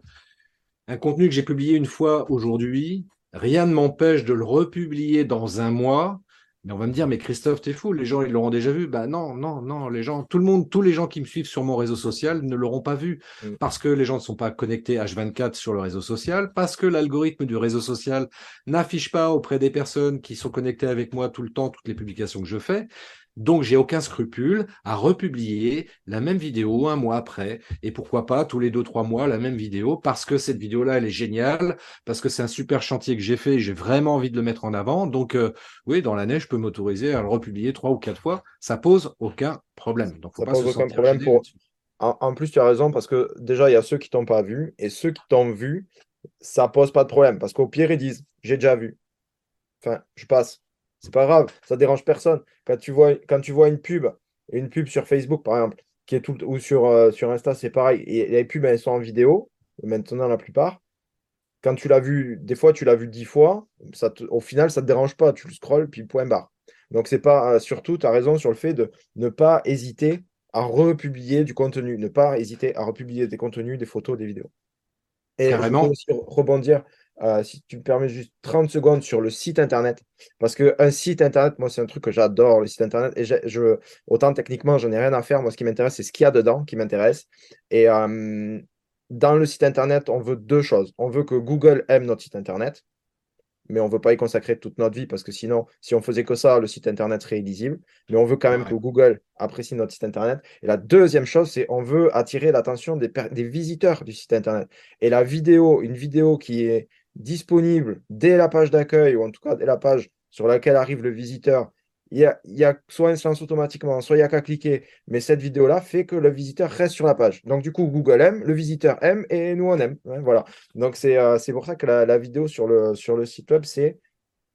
un contenu que j'ai publié une fois aujourd'hui, rien ne m'empêche de le republier dans un mois. Mais on va me dire, mais Christophe, t'es fou, les gens, ils l'auront déjà vu. Bah non, non, non, les gens, tout le monde, tous les gens qui me suivent sur mon réseau social ne l'auront pas vu Mm. parce que les gens ne sont pas connectés H24 sur le réseau social, parce que l'algorithme du réseau social n'affiche pas auprès des personnes qui sont connectées avec moi tout le temps toutes les publications que je fais. Donc, j'ai aucun scrupule à republier la même vidéo un mois après, et pourquoi pas tous les deux, trois mois la même vidéo, parce que cette vidéo-là, elle est géniale, parce que c'est un super chantier que j'ai fait, et j'ai vraiment envie de le mettre en avant. Donc, euh, oui, dans l'année, je peux m'autoriser à le republier trois ou quatre fois. Ça pose aucun problème. Donc, faut Ça pas pose se aucun problème pour- en plus, tu as raison parce que déjà, il y a ceux qui t'ont pas vu et ceux qui t'ont vu, ça pose pas de problème parce qu'au pire, ils disent j'ai déjà vu. Enfin, je passe. C'est pas grave, ça dérange personne. Quand tu vois, quand tu vois une pub, une pub sur Facebook par exemple, qui est tout, ou sur, euh, sur Insta, c'est pareil. Et les pubs, elles sont en vidéo, maintenant la plupart. Quand tu l'as vu, des fois, tu l'as vu dix fois, ça te- au final, ça te dérange pas. Tu le scrolles, puis point barre. Donc, c'est pas euh, surtout, tu as raison sur le fait de ne pas hésiter à republier du contenu, ne pas hésiter à republier des contenus, des photos, des vidéos. Et Carrément. je peux aussi rebondir, euh, si tu me permets juste 30 secondes sur le site internet. Parce qu'un site internet, moi, c'est un truc que j'adore, le site internet. Et je, autant techniquement, j'en ai rien à faire. Moi, ce qui m'intéresse, c'est ce qu'il y a dedans qui m'intéresse. Et euh, dans le site internet, on veut deux choses. On veut que Google aime notre site internet, mais on ne veut pas y consacrer toute notre vie parce que sinon, si on faisait que ça, le site internet serait illisible. Mais on veut quand même Ouais. que Google apprécie notre site internet. Et la deuxième chose, c'est on veut attirer l'attention des visiteurs du site internet. Et la vidéo, une vidéo qui est disponible dès la page d'accueil, ou en tout cas dès la page sur laquelle arrive le visiteur, il y a, y a soit un silence automatiquement, soit il n'y a qu'à cliquer. Mais cette vidéo-là fait que le visiteur reste sur la page. Donc, du coup, Google aime, le visiteur aime et nous, on aime. Ouais, voilà. Donc, c'est euh, pour ça que la, vidéo sur le, sur le site web, c'est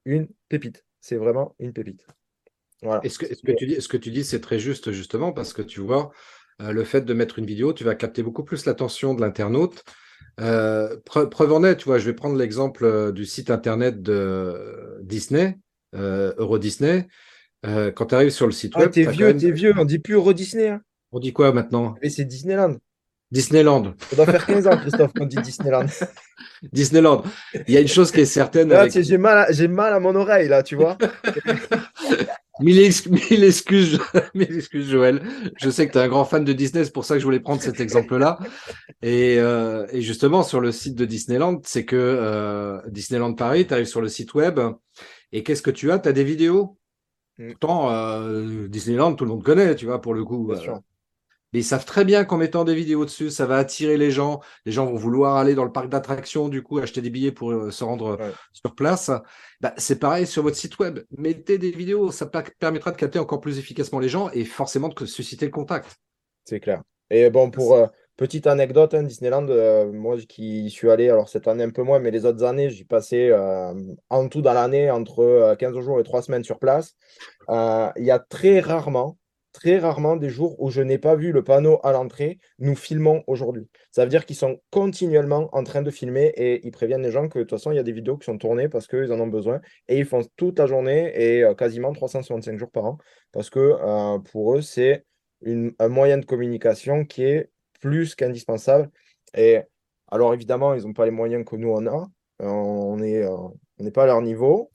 une pépite. C'est vraiment une pépite. Voilà. Et ce que, que tu dis, ce que tu dis, c'est très juste, justement, parce que tu vois, euh, le fait de mettre une vidéo, tu vas capter beaucoup plus l'attention de l'internaute. Euh, pre- preuve en est, tu vois, je vais prendre l'exemple euh, du site internet de Disney, euh, Euro Disney. Euh, quand tu arrives sur le site Ah, web, t'es quand vieux, même- t'es vieux. On dit plus Euro Disney. hein. on dit quoi maintenant? Mais c'est Disneyland. Disneyland. Ça doit faire 15 ans, Christophe, qu'on dit Disneyland. [laughs] Disneyland. Il y a une chose qui est certaine. Avec- j'ai mal, à- mal à mon oreille, là, tu vois. [laughs] Mille, ex- [laughs] mille excuses, [laughs] mille excuses, Joël. Je sais que tu es un grand fan de Disney, c'est pour ça que je voulais prendre cet exemple-là. Et, euh, et justement, sur le site de Disneyland, c'est que euh, Disneyland Paris, tu arrives sur le site web et qu'est-ce que tu as? Tu as des vidéos? Mm. Pourtant, euh, Disneyland, tout le monde connaît, tu vois, pour le coup. Bien Euh, sûr. Mais ils savent très bien qu'en mettant des vidéos dessus, ça va attirer les gens. Les gens vont vouloir aller dans le parc d'attractions, du coup, acheter des billets pour euh, se rendre Ouais. sur place. Bah, c'est pareil sur votre site web. Mettez des vidéos, ça per- permettra de capter encore plus efficacement les gens et forcément de susciter le contact. C'est clair. Et bon, pour euh, petite anecdote, hein, Disneyland, euh, moi qui y suis allé, alors cette année un peu moins, mais les autres années, j'y passais euh, en tout dans l'année entre euh, 15 jours et 3 semaines sur place. Euh, Il y a très rarement, très rarement des jours où je n'ai pas vu le panneau à l'entrée, nous filmons aujourd'hui. Ça veut dire qu'ils sont continuellement en train de filmer et ils préviennent les gens que de toute façon, il y a des vidéos qui sont tournées parce qu'ils en ont besoin et ils font toute la journée et euh, quasiment 365 jours par an parce que euh, pour eux, c'est un moyen de communication qui est plus qu'indispensable. Et alors, évidemment, ils n'ont pas les moyens que nous, on a. Euh, on n'est pas à leur niveau.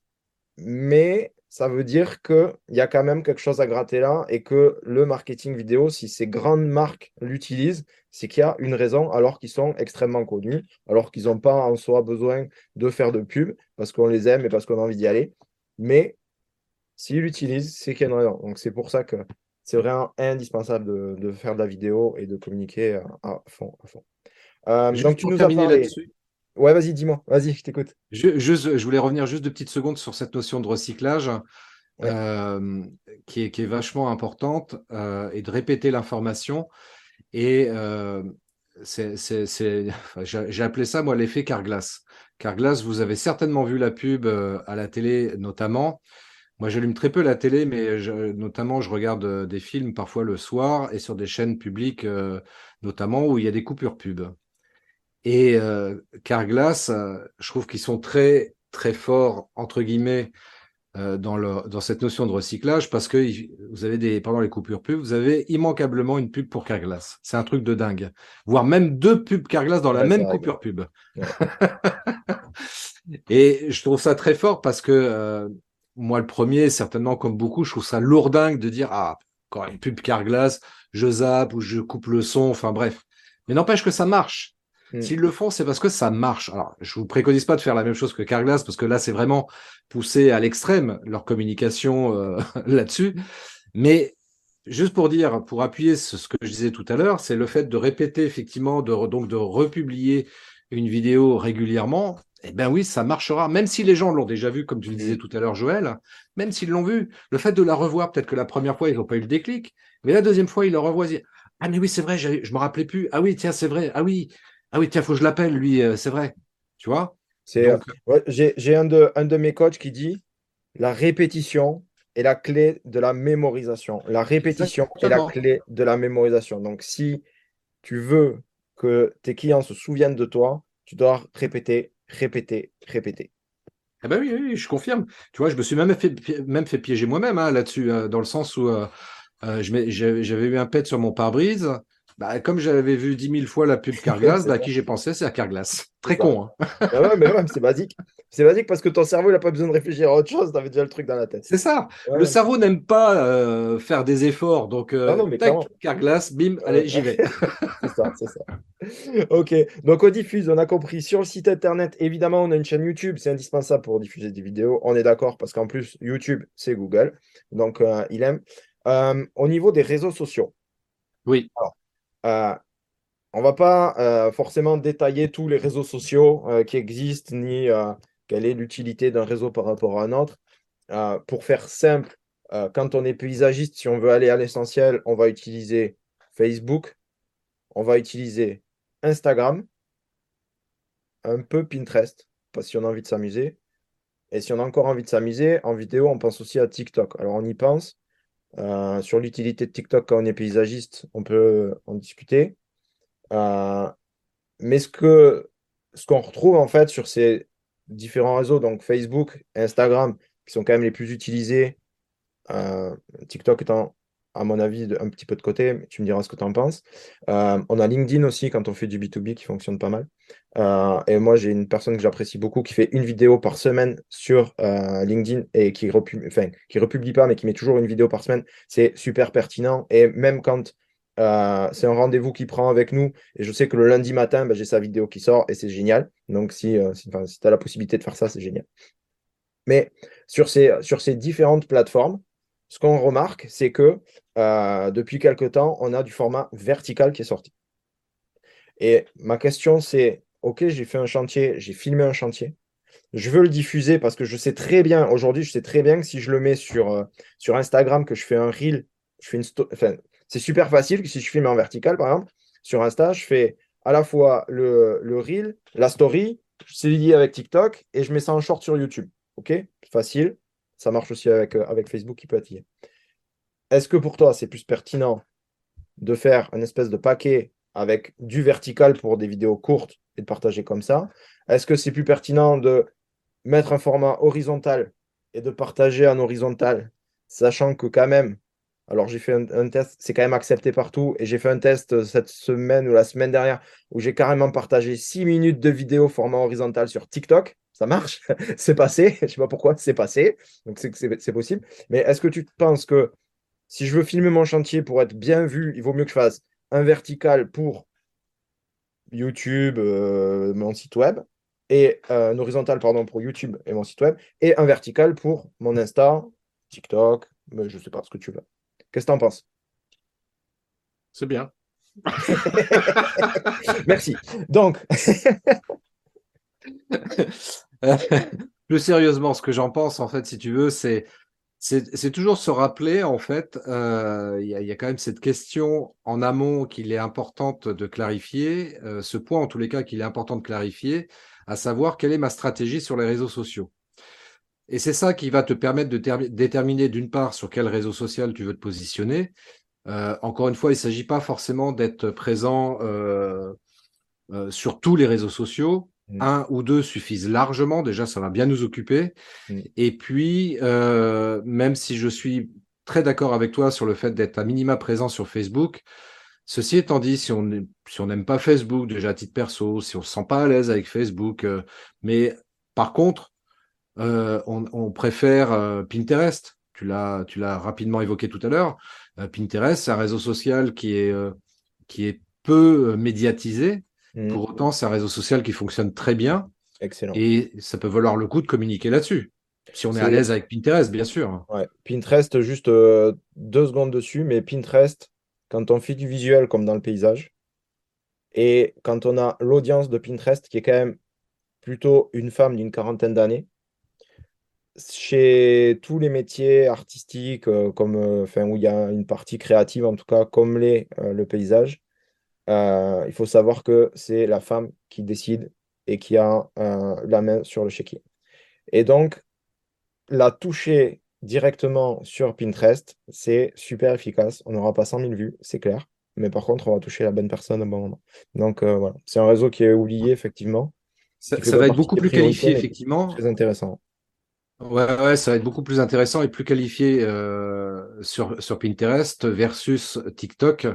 Mais ça veut dire qu'il y a quand même quelque chose à gratter là et que le marketing vidéo, si ces grandes marques l'utilisent, c'est qu'il y a une raison alors qu'ils sont extrêmement connus, alors qu'ils n'ont pas en soi besoin de faire de pub parce qu'on les aime et parce qu'on a envie d'y aller. Mais s'ils l'utilisent, c'est qu'il y a une raison. Donc c'est pour ça que c'est vraiment indispensable de, de faire de la vidéo et de communiquer à, à fond. À fond. Euh, donc tu nous as parlé. là-dessus, Ouais, vas-y, dis-moi. Vas-y, je t'écoute. je, juste- je voulais revenir juste deux petites secondes sur cette notion de recyclage Ouais. euh, qui est, qui est vachement importante euh, et de répéter l'information. Et euh, j'ai appelé ça, moi, l'effet Carglass. Carglass, vous avez certainement vu la pub euh, à la télé, notamment. Moi, j'allume très peu la télé, mais je- notamment, je regarde des films parfois le soir et sur des chaînes publiques, notamment où il y a des coupures pub. Et euh, Carglass, euh, je trouve qu'ils sont très, très forts, entre guillemets, euh, dans, le, dans cette notion de recyclage parce que vous avez des, pendant les coupures pub, vous avez immanquablement une pub pour Carglass. C'est un truc de dingue. Voire même deux pubs Carglass dans la Ouais, même coupure pub. Ouais. [laughs] Et je trouve ça très fort parce que euh, moi, le premier, certainement comme beaucoup, je trouve ça lourdingue de dire Ah, encore une pub Carglass, je zappe ou je coupe le son, enfin bref. Mais n'empêche que ça marche. Mm. S'ils le font, c'est parce que ça marche. Alors, je vous préconise pas de faire la même chose que Carglass parce que là, c'est vraiment poussé à l'extrême leur communication euh, [laughs] là-dessus. Mais juste pour dire, pour appuyer ce, ce que je disais tout à l'heure, c'est le fait de répéter effectivement, de, re- donc de republier une vidéo régulièrement. Eh ben oui, ça marchera. Même si les gens l'ont déjà vu, comme tu le disais tout à l'heure, Joël, même s'ils l'ont vu, le fait de la revoir, peut-être que la première fois, ils n'ont pas eu le déclic, mais la deuxième fois, ils la revoient. Ah, mais oui, c'est vrai, je me rappelais plus. Ah oui, tiens, c'est vrai. Ah oui, ah oui, tiens, faut que je l'appelle, lui, euh, c'est vrai. Tu vois? C'est, ouais, j'ai, j'ai un de, un de mes coachs qui dit la répétition est la clé de la mémorisation. La répétition est la clé de la mémorisation. Donc, si tu veux que tes clients se souviennent de toi, tu dois répéter, répéter, répéter. Ah ben oui, je confirme. Tu vois, je me suis même fait, pi- même fait piéger moi-même hein, là-dessus, euh, dans le sens où euh, euh, j'avais eu un pet sur mon pare-brise. Bah, comme j'avais vu dix mille fois la pub Carglass, [laughs] bah, à qui j'ai pensé, c'est à Carglass. Très con. Hein. Ah ouais, mais ouais, c'est basique. C'est basique parce que ton cerveau, il n'a pas besoin de réfléchir à autre chose. Tu avais déjà le truc dans la tête. c'est ça. Ouais, Le cerveau n'aime pas euh, faire des efforts. Donc, euh, Ah non, mais tac. Carglass, bim, allez, j'y vais. [laughs] C'est ça, c'est ça. Ok, donc on diffuse, on a compris. Sur le site internet, évidemment, on a une chaîne YouTube, c'est indispensable pour diffuser des vidéos. On est d'accord parce qu'en plus, YouTube, c'est Google. Donc, euh, il aime. Euh, au niveau des réseaux sociaux, Oui. Euh, on va pas euh, forcément détailler tous les réseaux sociaux euh, qui existent, ni euh, quelle est l'utilité d'un réseau par rapport à un autre. Pour faire simple, quand on est paysagiste, si on veut aller à l'essentiel, on va utiliser Facebook, on va utiliser Instagram, un peu Pinterest, parce si on a envie de s'amuser. Et si on a encore envie de s'amuser, en vidéo, on pense aussi à TikTok. Alors on y pense. Euh, sur l'utilité de TikTok quand on est paysagiste, on peut en discuter. Euh, mais ce ce qu'on retrouve en fait sur ces différents réseaux, donc Facebook, Instagram, qui sont quand même les plus utilisés, euh, TikTok étant, à mon avis, un petit peu de côté, mais tu me diras ce que tu en penses. Euh, on a LinkedIn aussi quand on fait du B2B qui fonctionne pas mal. Euh, et moi, j'ai une personne que j'apprécie beaucoup qui fait une vidéo par semaine sur euh, LinkedIn et qui republie, republie pas, mais qui met toujours une vidéo par semaine. C'est super pertinent. Et même quand c'est un rendez-vous qu'il prend avec nous, et je sais que le lundi matin, ben, j'ai sa vidéo qui sort et c'est génial. Donc, si, tu as la possibilité de faire ça, c'est génial. Mais sur ces différentes plateformes, ce qu'on remarque, c'est que euh, depuis quelque temps, on a du format vertical qui est sorti. Et ma question, c'est, OK, j'ai fait un chantier, j'ai filmé un chantier. Je veux le diffuser parce que je sais très bien, aujourd'hui, je sais très bien que si je le mets sur, euh, sur Instagram, que je fais un reel, je fais une enfin, c'est super facile que si je filme en vertical, par exemple, sur Insta, je fais à la fois le, le reel, la story, c'est lié avec TikTok et je mets ça en short sur YouTube. OK? Facile. Ça marche aussi avec, euh, avec Facebook qui peut lié. Est-ce que pour toi, c'est plus pertinent de faire un espèce de paquet avec du vertical pour des vidéos courtes et de partager comme ça? Est-ce que c'est plus pertinent de mettre un format horizontal et de partager en horizontal, sachant que quand même, alors j'ai fait un, test, c'est quand même accepté partout, et j'ai fait un test cette semaine ou la semaine dernière où j'ai carrément partagé 6 minutes de vidéo format horizontal sur TikTok. Ça marche, [laughs] c'est passé, [laughs] je sais pas pourquoi, c'est passé, donc c'est possible. Mais est-ce que tu penses que si je veux filmer mon chantier pour être bien vu, il vaut mieux que je fasse un vertical pour YouTube, euh, mon site web, et euh, un horizontal, pardon, pour YouTube et mon site web, et un vertical pour mon Insta, TikTok, mais je sais pas ce que tu veux. Qu'est-ce que tu en penses? C'est bien. [laughs] Merci. Donc, [laughs] Plus sérieusement, ce que j'en pense, en fait, si tu veux, c'est c'est toujours se rappeler, en fait, euh, il y a, quand même cette question en amont qu'il est importante de clarifier, euh, ce point en tous les cas qu'il est important de clarifier, à savoir quelle est ma stratégie sur les réseaux sociaux. Et c'est ça qui va te permettre de termi- déterminer d'une part sur quel réseau social tu veux te positionner. Euh, encore une fois, il ne s'agit pas forcément d'être présent sur tous les réseaux sociaux. Mm. Un ou deux suffisent largement. Déjà, ça va bien nous occuper. Mm. Et puis, euh, même si je suis très d'accord avec toi sur le fait d'être à minima présent sur Facebook, ceci étant dit, si on n'est- si on n'aime pas Facebook, déjà à titre perso, si on ne se sent pas à l'aise avec Facebook, euh, mais par contre, euh, on, on préfère Pinterest. Tu l'as, tu l'as rapidement évoqué tout à l'heure. Pinterest, c'est un réseau social qui est, qui est peu médiatisé. Mm. Pour autant, c'est un réseau social qui fonctionne très bien excellent. et ça peut valoir le coup de communiquer là-dessus. Si on est à l'aise avec Pinterest, bien sûr. Ouais. Pinterest, juste euh, deux secondes dessus, mais Pinterest, quand on fait du visuel comme dans le paysage, et quand on a l'audience de Pinterest, qui est quand même plutôt une femme d'une quarantaine d'années, chez tous les métiers artistiques, euh, comme, euh, enfin, où il y a une partie créative, en tout cas, comme l'est euh, le paysage, il faut savoir que c'est la femme qui décide et qui a euh, la main sur le chéquier. Et donc, la toucher directement sur Pinterest, c'est super efficace. On n'aura pas 100 000 vues, c'est clair. Mais par contre, on va toucher la bonne personne au bon moment. Donc euh, voilà, c'est un réseau qui est oublié, effectivement. Ça, ça va être beaucoup plus qualifié, effectivement. Très intéressant. Ouais, ça va être beaucoup plus intéressant et plus qualifié euh, sur, sur Pinterest versus TikTok.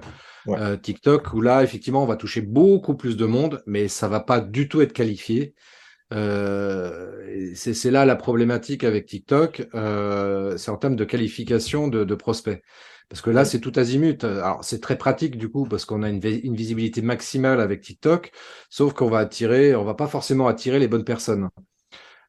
Euh, TikTok, où là, effectivement, on va toucher beaucoup plus de monde, mais ça va pas du tout être qualifié. Euh, c'est là la problématique avec TikTok, c'est en termes de qualification de, de prospects. Parce que là, c'est tout azimut. Alors, c'est très pratique du coup, parce qu'on a une, une, visibilité maximale avec TikTok, sauf qu'on va attirer, on va pas forcément attirer les bonnes personnes.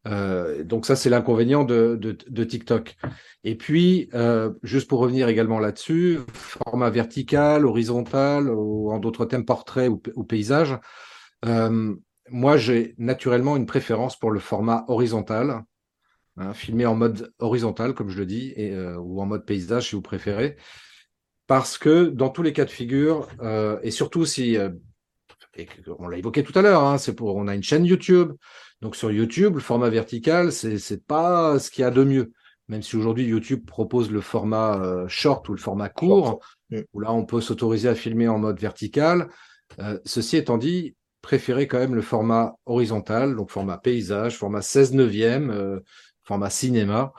Euh, donc ça, c'est l'inconvénient de, TikTok. Et puis, euh, juste pour revenir également là-dessus, format vertical, horizontal, ou en d'autres thèmes, portrait ou, paysage. Euh, moi, j'ai naturellement une préférence pour le format horizontal, hein, filmé en mode horizontal, comme je le dis, et, ou en mode paysage si vous préférez. Parce que dans tous les cas de figure, et surtout si, on l'a évoqué tout à l'heure, hein, c'est pour, on a une chaîne YouTube, donc sur YouTube, le format vertical, c'est n'est pas ce qu'il y a de mieux. Même si aujourd'hui YouTube propose le format euh, short ou le format court, où là on peut s'autoriser à filmer en mode vertical. Euh, ceci étant dit, préférez quand même le format horizontal, donc format paysage, format 16 neuvième, euh, format cinéma.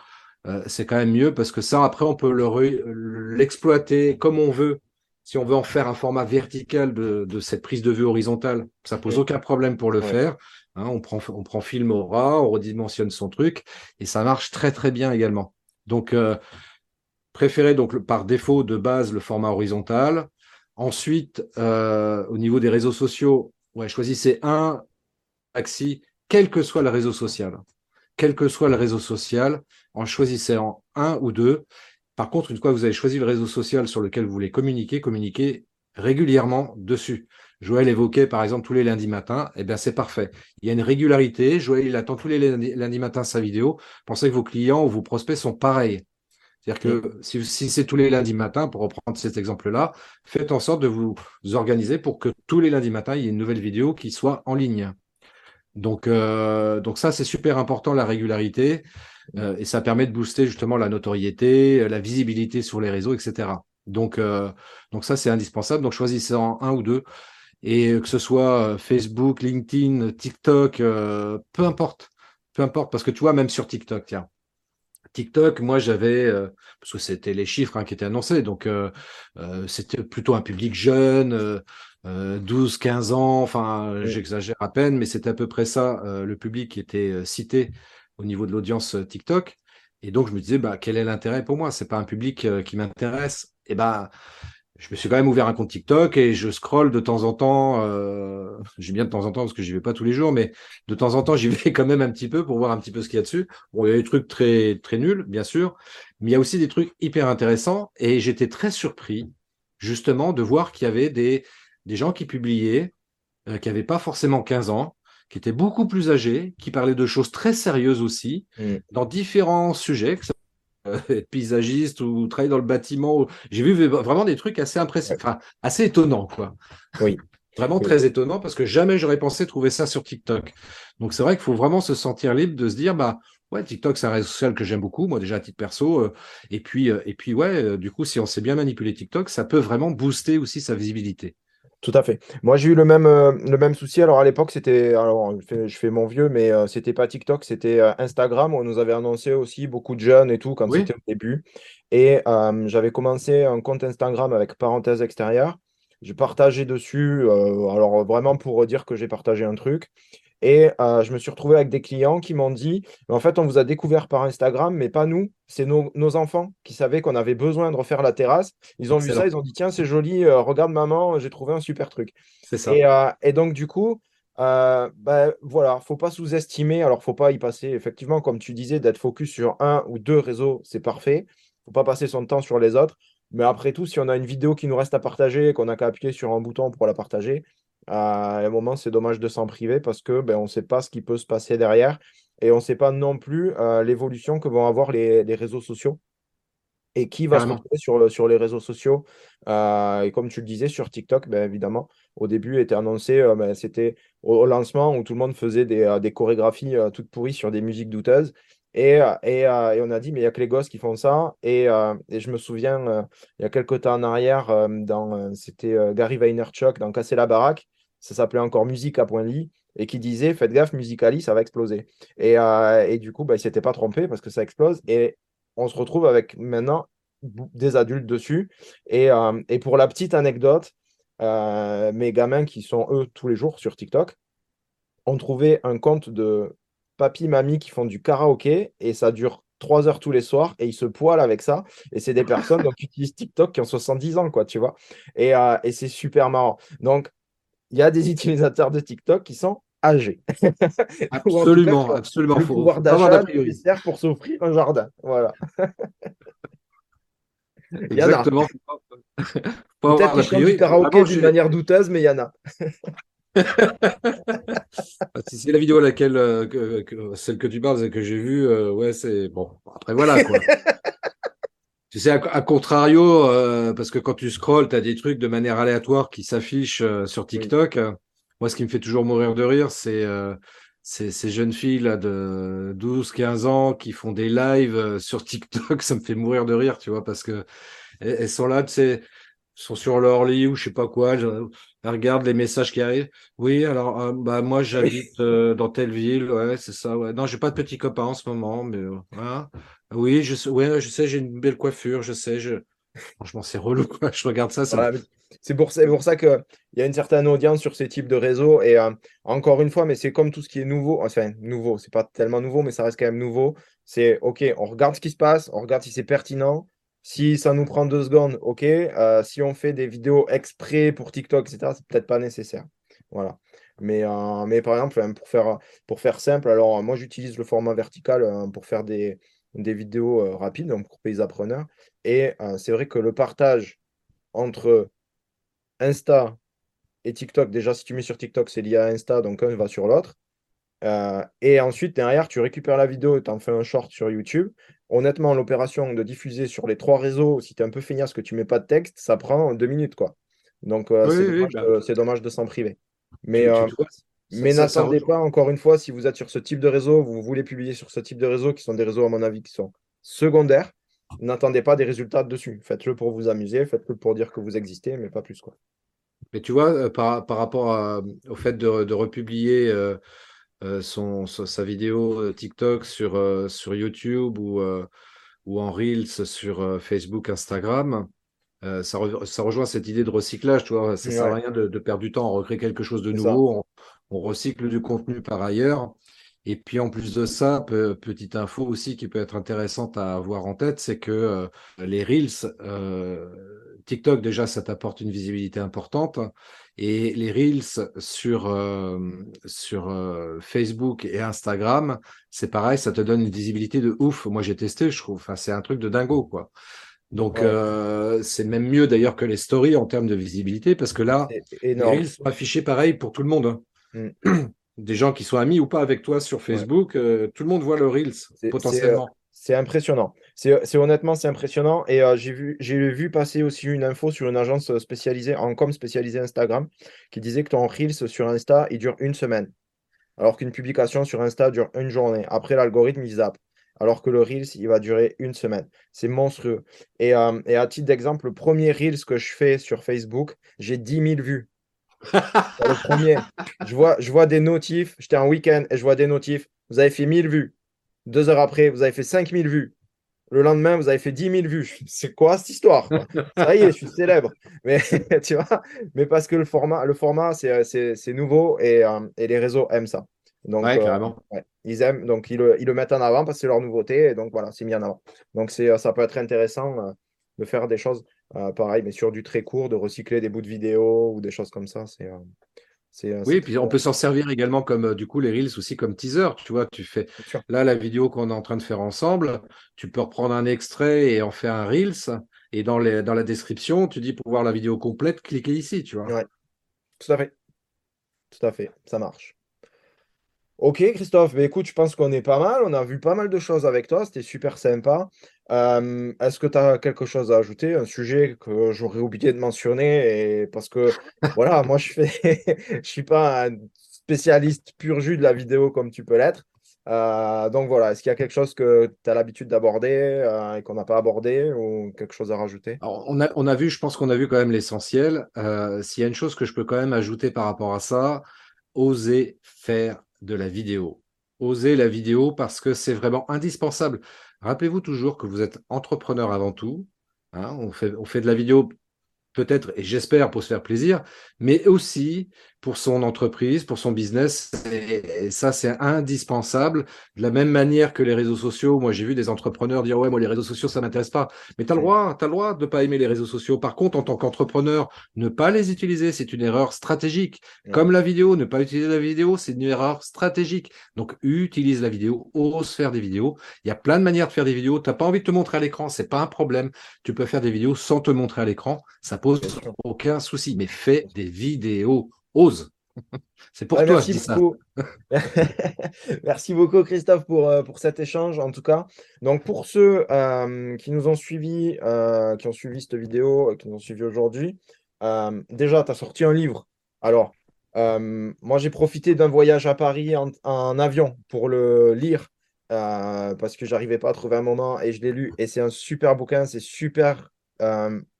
c'est quand même mieux parce que ça, après, on peut l'exploiter comme on veut. Si on veut en faire un format vertical de, cette prise de vue horizontale, ça pose aucun problème pour le faire. Hein, on, prend, on prend Filmora, on redimensionne son truc, et ça marche très très bien également. Donc, euh, préférez donc par défaut de base le format horizontal. Ensuite, euh, au niveau des réseaux sociaux, choisissez un axi, quel que soit le réseau social. Quel que soit le réseau social, en choisissant un ou deux. Par contre, une fois que vous avez choisi le réseau social sur lequel vous voulez communiquer, communiquez régulièrement dessus. Joël évoquait par exemple tous les lundis matins, eh bien c'est parfait. Il y a une régularité. Joël, il attend tous les lundis, matins sa vidéo. Pensez que vos clients ou vos prospects sont pareils. C'est-à-dire que si, c'est tous les lundis matins, pour reprendre cet exemple-là, faites en sorte de vous organiser pour que tous les lundis matins, il y ait une nouvelle vidéo qui soit en ligne. Donc, euh, donc ça, c'est super important, la régularité. Euh, et ça permet de booster justement la notoriété, la visibilité sur les réseaux, etc. Donc, euh, donc ça, c'est indispensable. Donc, choisissez en un ou deux et que ce soit euh, Facebook, LinkedIn, TikTok, euh, peu importe. Peu importe, parce que tu vois, même sur TikTok, tiens. TikTok, moi j'avais, euh, parce que c'était les chiffres hein, qui étaient annoncés, donc c'était plutôt un public jeune, 12, 15 ans, enfin j'exagère à peine, mais c'était à peu près ça, le public qui était cité au niveau de l'audience TikTok. Et donc je me disais, bah, quel est l'intérêt pour moi? C'est pas un public qui m'intéresse. Et ben, je me suis quand même ouvert un compte TikTok et je scrolle de temps en temps. Euh, j'ai bien de temps en temps parce que j'y vais pas tous les jours, mais de temps en temps, j'y [laughs] vais quand même un petit peu pour voir un petit peu ce qu'il y a dessus. Bon, il y a des trucs très très nuls, bien sûr, mais il y a aussi des trucs hyper intéressants et j'étais très surpris justement de voir qu'il y avait des des gens qui publiaient, euh, qui n'avaient pas forcément 15 ans, qui étaient beaucoup plus âgés, qui parlaient de choses très sérieuses aussi, mmh. dans différents sujets, que être [laughs] paysagiste ou travailler dans le bâtiment. J'ai vu vraiment des trucs assez impressionnants, enfin, assez étonnants, quoi. Oui. [laughs] vraiment très étonnant parce que jamais j'aurais pensé trouver ça sur TikTok. Donc c'est vrai qu'il faut vraiment se sentir libre de se dire, bah ouais, TikTok c'est un réseau social que j'aime beaucoup, moi déjà à titre perso. Euh, et puis euh, et puis ouais, du coup si on sait bien manipuler TikTok, ça peut vraiment booster aussi sa visibilité. Tout à fait. Moi, j'ai eu le même, euh, le même souci. Alors, à l'époque, c'était. Alors, je fais, mon vieux, mais euh, c'était pas TikTok, c'était euh, Instagram. On nous avait annoncé aussi beaucoup de jeunes et tout quand c'était au début. Et j'avais commencé un compte Instagram avec parenthèse extérieure. J'ai partagé dessus, alors vraiment pour dire que j'ai partagé un truc. Et euh, je me suis retrouvé avec des clients qui m'ont dit, en fait, on vous a découvert par Instagram, mais pas nous, c'est nos, enfants qui savaient qu'on avait besoin de refaire la terrasse. Ils ont vu ça, ils ont dit, tiens, c'est joli, euh, regarde maman, j'ai trouvé un super truc. C'est ça. Et, euh, donc, du coup, ben, voilà, faut pas sous-estimer, alors faut pas y passer, effectivement, comme tu disais, d'être focus sur un ou deux réseaux, c'est parfait. faut pas passer son temps sur les autres. Mais après tout, si on a une vidéo qui nous reste à partager, qu'on n'a qu'à appuyer sur un bouton pour la partager, à un moment, c'est dommage de s'en priver parce que ben, on ne sait pas ce qui peut se passer derrière et on ne sait pas non plus euh, l'évolution que vont avoir les, réseaux sociaux et qui va se retrouver sur, sur les réseaux sociaux. Euh, et comme tu le disais, sur TikTok, ben, évidemment, au début était annoncé, euh, ben, c'était au, lancement où tout le monde faisait des, des chorégraphies toutes pourries sur des musiques douteuses. Et, et, on a dit, mais il n'y a que les gosses qui font ça. Et, et je me souviens, il y a quelques temps en arrière, dans, c'était Gary Vaynerchuk dans Casser la baraque. Ça s'appelait encore Musique à point lit. et qui disait Faites gaffe, Musicali, ça va exploser. Et, euh, du coup, bah, il ne s'était pas trompé parce que ça explose. Et on se retrouve avec maintenant des adultes dessus. Et, euh, pour la petite anecdote, euh, mes gamins qui sont eux tous les jours sur TikTok ont trouvé un compte de papy, mamie qui font du karaoké et ça dure trois heures tous les soirs et ils se poilent avec ça. Et c'est des personnes qui utilisent TikTok qui ont 70 ans, quoi, tu vois. Et, euh, et c'est super marrant. Donc, il y a des utilisateurs de TikTok qui sont âgés. [laughs] absolument, absolument. Le pouvoir d'achat nécessaire pour s'offrir un jardin. Voilà. [laughs] Exactement. Peut-être qu'ils chantent du karaoké d'une manière douteuse, mais il y en a. [laughs] Bah, si c'est la vidéo à laquelle euh, celle que tu parles et que j'ai vue, euh, ouais, c'est bon. Après voilà quoi. [laughs] tu sais, à, contrario, euh, parce que quand tu scrolls, tu as des trucs de manière aléatoire qui s'affichent sur TikTok. Moi, ce qui me fait toujours mourir de rire, c'est ces, jeunes filles là de 12, 15 ans qui font des lives sur TikTok. [laughs] Ça me fait mourir de rire, tu vois, parce que elles, sont là, tu sais, sont sur leur lit ou je sais pas quoi. Elles regardent les messages qui arrivent. Oui, alors euh, bah moi [laughs] j'habite euh, dans telle ville, ouais, c'est ça. Ouais. Non, j'ai pas de petit copain en ce moment, mais euh, oui, je sais, ouais, je sais, j'ai une belle coiffure, je sais, je franchement c'est relou quoi. Je regarde ça, ça. C'est pour, pour, ça qu'il y a une certaine audience sur ces types de réseaux. Et encore une fois, mais c'est comme tout ce qui est nouveau. Enfin, nouveau, c'est pas tellement nouveau, mais ça reste quand même nouveau. C'est OK, on regarde ce qui se passe, on regarde si c'est pertinent. Si ça nous prend deux secondes, ok. Euh, si on fait des vidéos exprès pour TikTok, etc., c'est peut-être pas nécessaire. Voilà. Mais, euh, par exemple, pour faire, pour faire simple, alors moi j'utilise le format vertical euh, pour faire des, vidéos rapides, donc pour pays appreneurs. Et c'est vrai que le partage entre Insta et TikTok, déjà si tu mets sur TikTok, c'est lié à Insta, donc un va sur l'autre. Et ensuite, derrière, tu récupères la vidéo et tu en fais un short sur YouTube honnêtement, l'opération de diffuser sur les trois réseaux, si tu es un peu feignasse que tu mets pas de texte, ça prend deux minutes. quoi. Donc, euh, bah c'est dommage, de s'en priver. Mais, euh, mais n'attendez pas, encore une fois, si vous êtes sur ce type de réseau, vous voulez publier sur ce type de réseau, qui sont des réseaux, à mon avis, qui sont secondaires, n'attendez pas des résultats dessus. Faites-le pour vous amuser, faites-le pour dire que vous existez, mais pas plus. quoi. Mais tu vois, euh, par, par rapport au fait de, de republier euh, son, sa vidéo euh, TikTok sur, euh, sur YouTube ou, ou en Reels sur Facebook, Instagram. ça, ça, rejoint cette idée de recyclage, tu vois. Ça ne sert à rien de, perdre du temps, on recrée quelque chose de nouveau, on, recycle du contenu par ailleurs. Et puis en plus de ça, petite info aussi qui peut être intéressante à avoir en tête, c'est que les Reels, TikTok déjà, ça t'apporte une visibilité importante. Et les Reels sur, euh, sur euh, Facebook et Instagram, c'est pareil, ça te donne une visibilité de ouf. Moi, j'ai testé, je trouve. Enfin, c'est un truc de dingo, quoi. Donc, euh, c'est même mieux d'ailleurs que les stories en termes de visibilité, parce que là, les Reels sont affichés pareil pour tout le monde. Hein. Mm. [clears throat] Des gens qui soient amis ou pas avec toi sur Facebook, tout le monde voit le Reels potentiellement. C'est impressionnant. C'est honnêtement, c'est impressionnant. Et euh, j'ai vu, vu passer aussi une info sur une agence spécialisée en com spécialisée Instagram qui disait que ton Reels sur Insta, il dure une semaine. Alors qu'une publication sur Insta dure une journée. Après, l'algorithme, il zappe. Alors que le Reels, il va durer une semaine. C'est monstrueux. Et, euh, et à titre d'exemple, le premier Reels que je fais sur Facebook, j'ai 10 000 vues. Le premier. Je vois, je vois des notifs. J'étais en week-end et je vois des notifs. Vous avez fait 1000 vues. Deux heures après, vous avez fait 5000 vues. Le lendemain, vous avez fait 10 000 vues. C'est quoi cette histoire Ça y est, je suis célèbre. Mais [laughs] tu vois, mais parce que le format, le format c'est nouveau et, euh, et, les réseaux aiment ça. Donc, ouais, euh, ils aiment, donc ils le, ils le, mettent en avant parce que c'est leur nouveauté. Et donc voilà, c'est mis en avant. Donc euh, ça peut être intéressant de faire des choses pareil, mais sur du très court, de recycler des bouts de vidéo ou des choses comme ça. C'est euh, oui, puis on peut s'en servir également comme euh, du coup les reels aussi comme teaser. Tu vois, tu fais là la vidéo qu'on est en train de faire ensemble. Tu peux reprendre un extrait et en faire un reels. Et dans, les, dans la description, tu dis pour voir la vidéo complète, cliquez ici. Tu vois. Ouais. Tout à fait. Tout à fait. Ça marche. Ok, Christophe, mais écoute, je pense qu'on est pas mal. On a vu pas mal de choses avec toi. C'était super sympa. Euh, est-ce que tu as quelque chose à ajouter Un sujet que j'aurais oublié de mentionner et Parce que, voilà, moi, je fais... [laughs] suis pas un spécialiste pur jus de la vidéo comme tu peux l'être. Euh, donc voilà, est-ce qu'il y a quelque chose que tu as l'habitude d'aborder euh, et qu'on n'a pas abordé ou quelque chose à rajouter? On, a, on a vu, je pense qu'on a vu quand même l'essentiel. S'il y a une chose que je peux quand même ajouter par rapport à ça, oser faire de la vidéo. Oser la vidéo parce que c'est vraiment indispensable. Rappelez-vous toujours que vous êtes entrepreneur avant tout. Hein, on, fait, on fait de la vidéo peut-être, et j'espère, pour se faire plaisir, mais aussi pour son entreprise, pour son business. Et, ça, c'est indispensable. De la même manière que les réseaux sociaux, moi, j'ai vu des entrepreneurs dire, ouais, moi, les réseaux sociaux, ça m'intéresse pas. Mais tu as le droit, tu as le droit de ne pas aimer les réseaux sociaux. Par contre, en tant qu'entrepreneur, ne pas les utiliser, c'est une erreur stratégique. Comme la vidéo, ne pas utiliser la vidéo, c'est une erreur stratégique. Donc, utilise la vidéo, ose faire des vidéos. Il y a plein de manières de faire des vidéos. Tu n'as pas envie de te montrer à l'écran, c'est pas un problème. Tu peux faire des vidéos sans te montrer à l'écran. Ça pose aucun souci. Mais fais des vidéos ose. [laughs] C'est pour toi merci beaucoup. [laughs] merci beaucoup Christophe pour, euh, pour cet échange en tout cas. Donc pour ceux euh, qui nous ont suivis, euh, qui ont suivi cette vidéo, qui nous ont suivis aujourd'hui, déjà tu as sorti un livre. Alors moi j'ai profité d'un voyage à Paris en, avion pour le lire parce que j'arrivais pas à trouver un moment et je l'ai lu et c'est un super bouquin, c'est super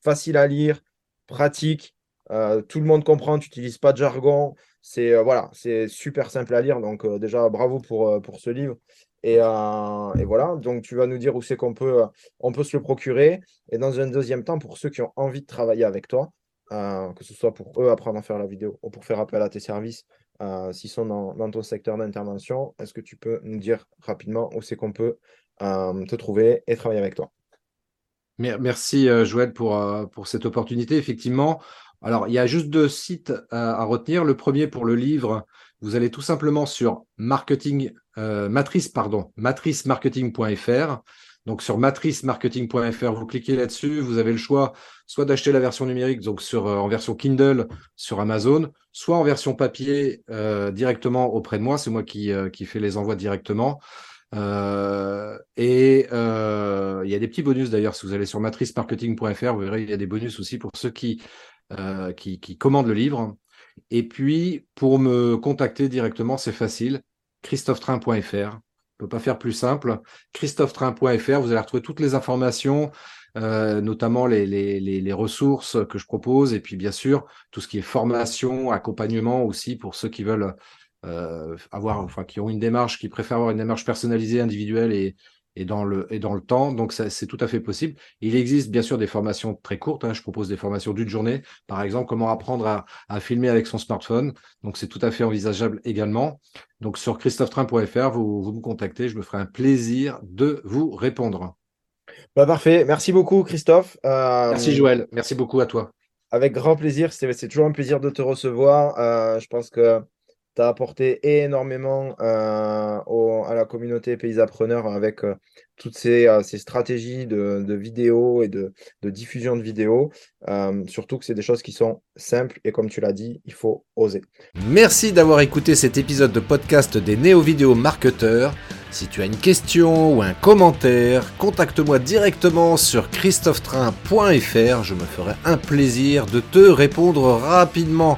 facile à lire, pratique. Euh, tout le monde comprend, tu n'utilises pas de jargon. C'est euh, voilà, c'est super simple à lire. Donc euh, déjà, bravo pour, pour ce livre. Et, et, voilà, donc tu vas nous dire où c'est qu'on peut, on peut se le procurer. Et dans un deuxième temps, pour ceux qui ont envie de travailler avec toi, que ce soit pour eux apprendre à faire la vidéo ou pour faire appel à tes services, s'ils sont dans, dans, ton secteur d'intervention, est-ce que tu peux nous dire rapidement où c'est qu'on peut te trouver et travailler avec toi? Merci Joël pour, pour cette opportunité. Effectivement, alors, il y a juste deux sites à, retenir. Le premier pour le livre, vous allez tout simplement sur marketing, euh, matricemarketing.fr. Donc sur matricemarketing.fr, vous cliquez là-dessus, vous avez le choix soit d'acheter la version numérique, donc euh, en version Kindle sur Amazon, soit en version papier euh, directement auprès de moi. C'est moi qui, qui fais les envois directement. et il y a des petits bonus d'ailleurs, si vous allez sur matricemarketing.fr, vous verrez, il y a des bonus aussi pour ceux qui euh, qui, commande le livre. Et puis, pour me contacter directement, c'est facile, christophetrain.fr. Je ne peux pas faire plus simple. christophetrain.fr, vous allez retrouver toutes les informations, euh, notamment les, les, ressources que je propose, et puis bien sûr, tout ce qui est formation, accompagnement aussi pour ceux qui veulent euh, avoir, enfin, qui ont une démarche, qui préfèrent avoir une démarche personnalisée, individuelle et, et dans le, et dans le temps. Donc, c'est tout à fait possible. Il existe bien sûr des formations très courtes. Hein. Je propose des formations d'une journée. Par exemple, comment apprendre à, à filmer avec son smartphone. Donc, c'est tout à fait envisageable également. Donc, sur christophetrain.fr, vous, vous me contactez. Je me ferai un plaisir de vous répondre. Bah, parfait. Merci beaucoup, Christophe. Euh, Merci, Joël. Merci beaucoup à toi. Avec grand plaisir. C'est toujours un plaisir de te recevoir. Euh, je pense que tu as apporté énormément euh, à la communauté pays appreneurs avec euh, toutes ces, euh, stratégies de, vidéos et de, de, diffusion de vidéos. surtout que c'est des choses qui sont simples et comme tu l'as dit, il faut oser. Merci d'avoir écouté cet épisode de podcast des néo-vidéo marketeurs. Si tu as une question ou un commentaire, contacte-moi directement sur christophetrain.fr. Je me ferai un plaisir de te répondre rapidement.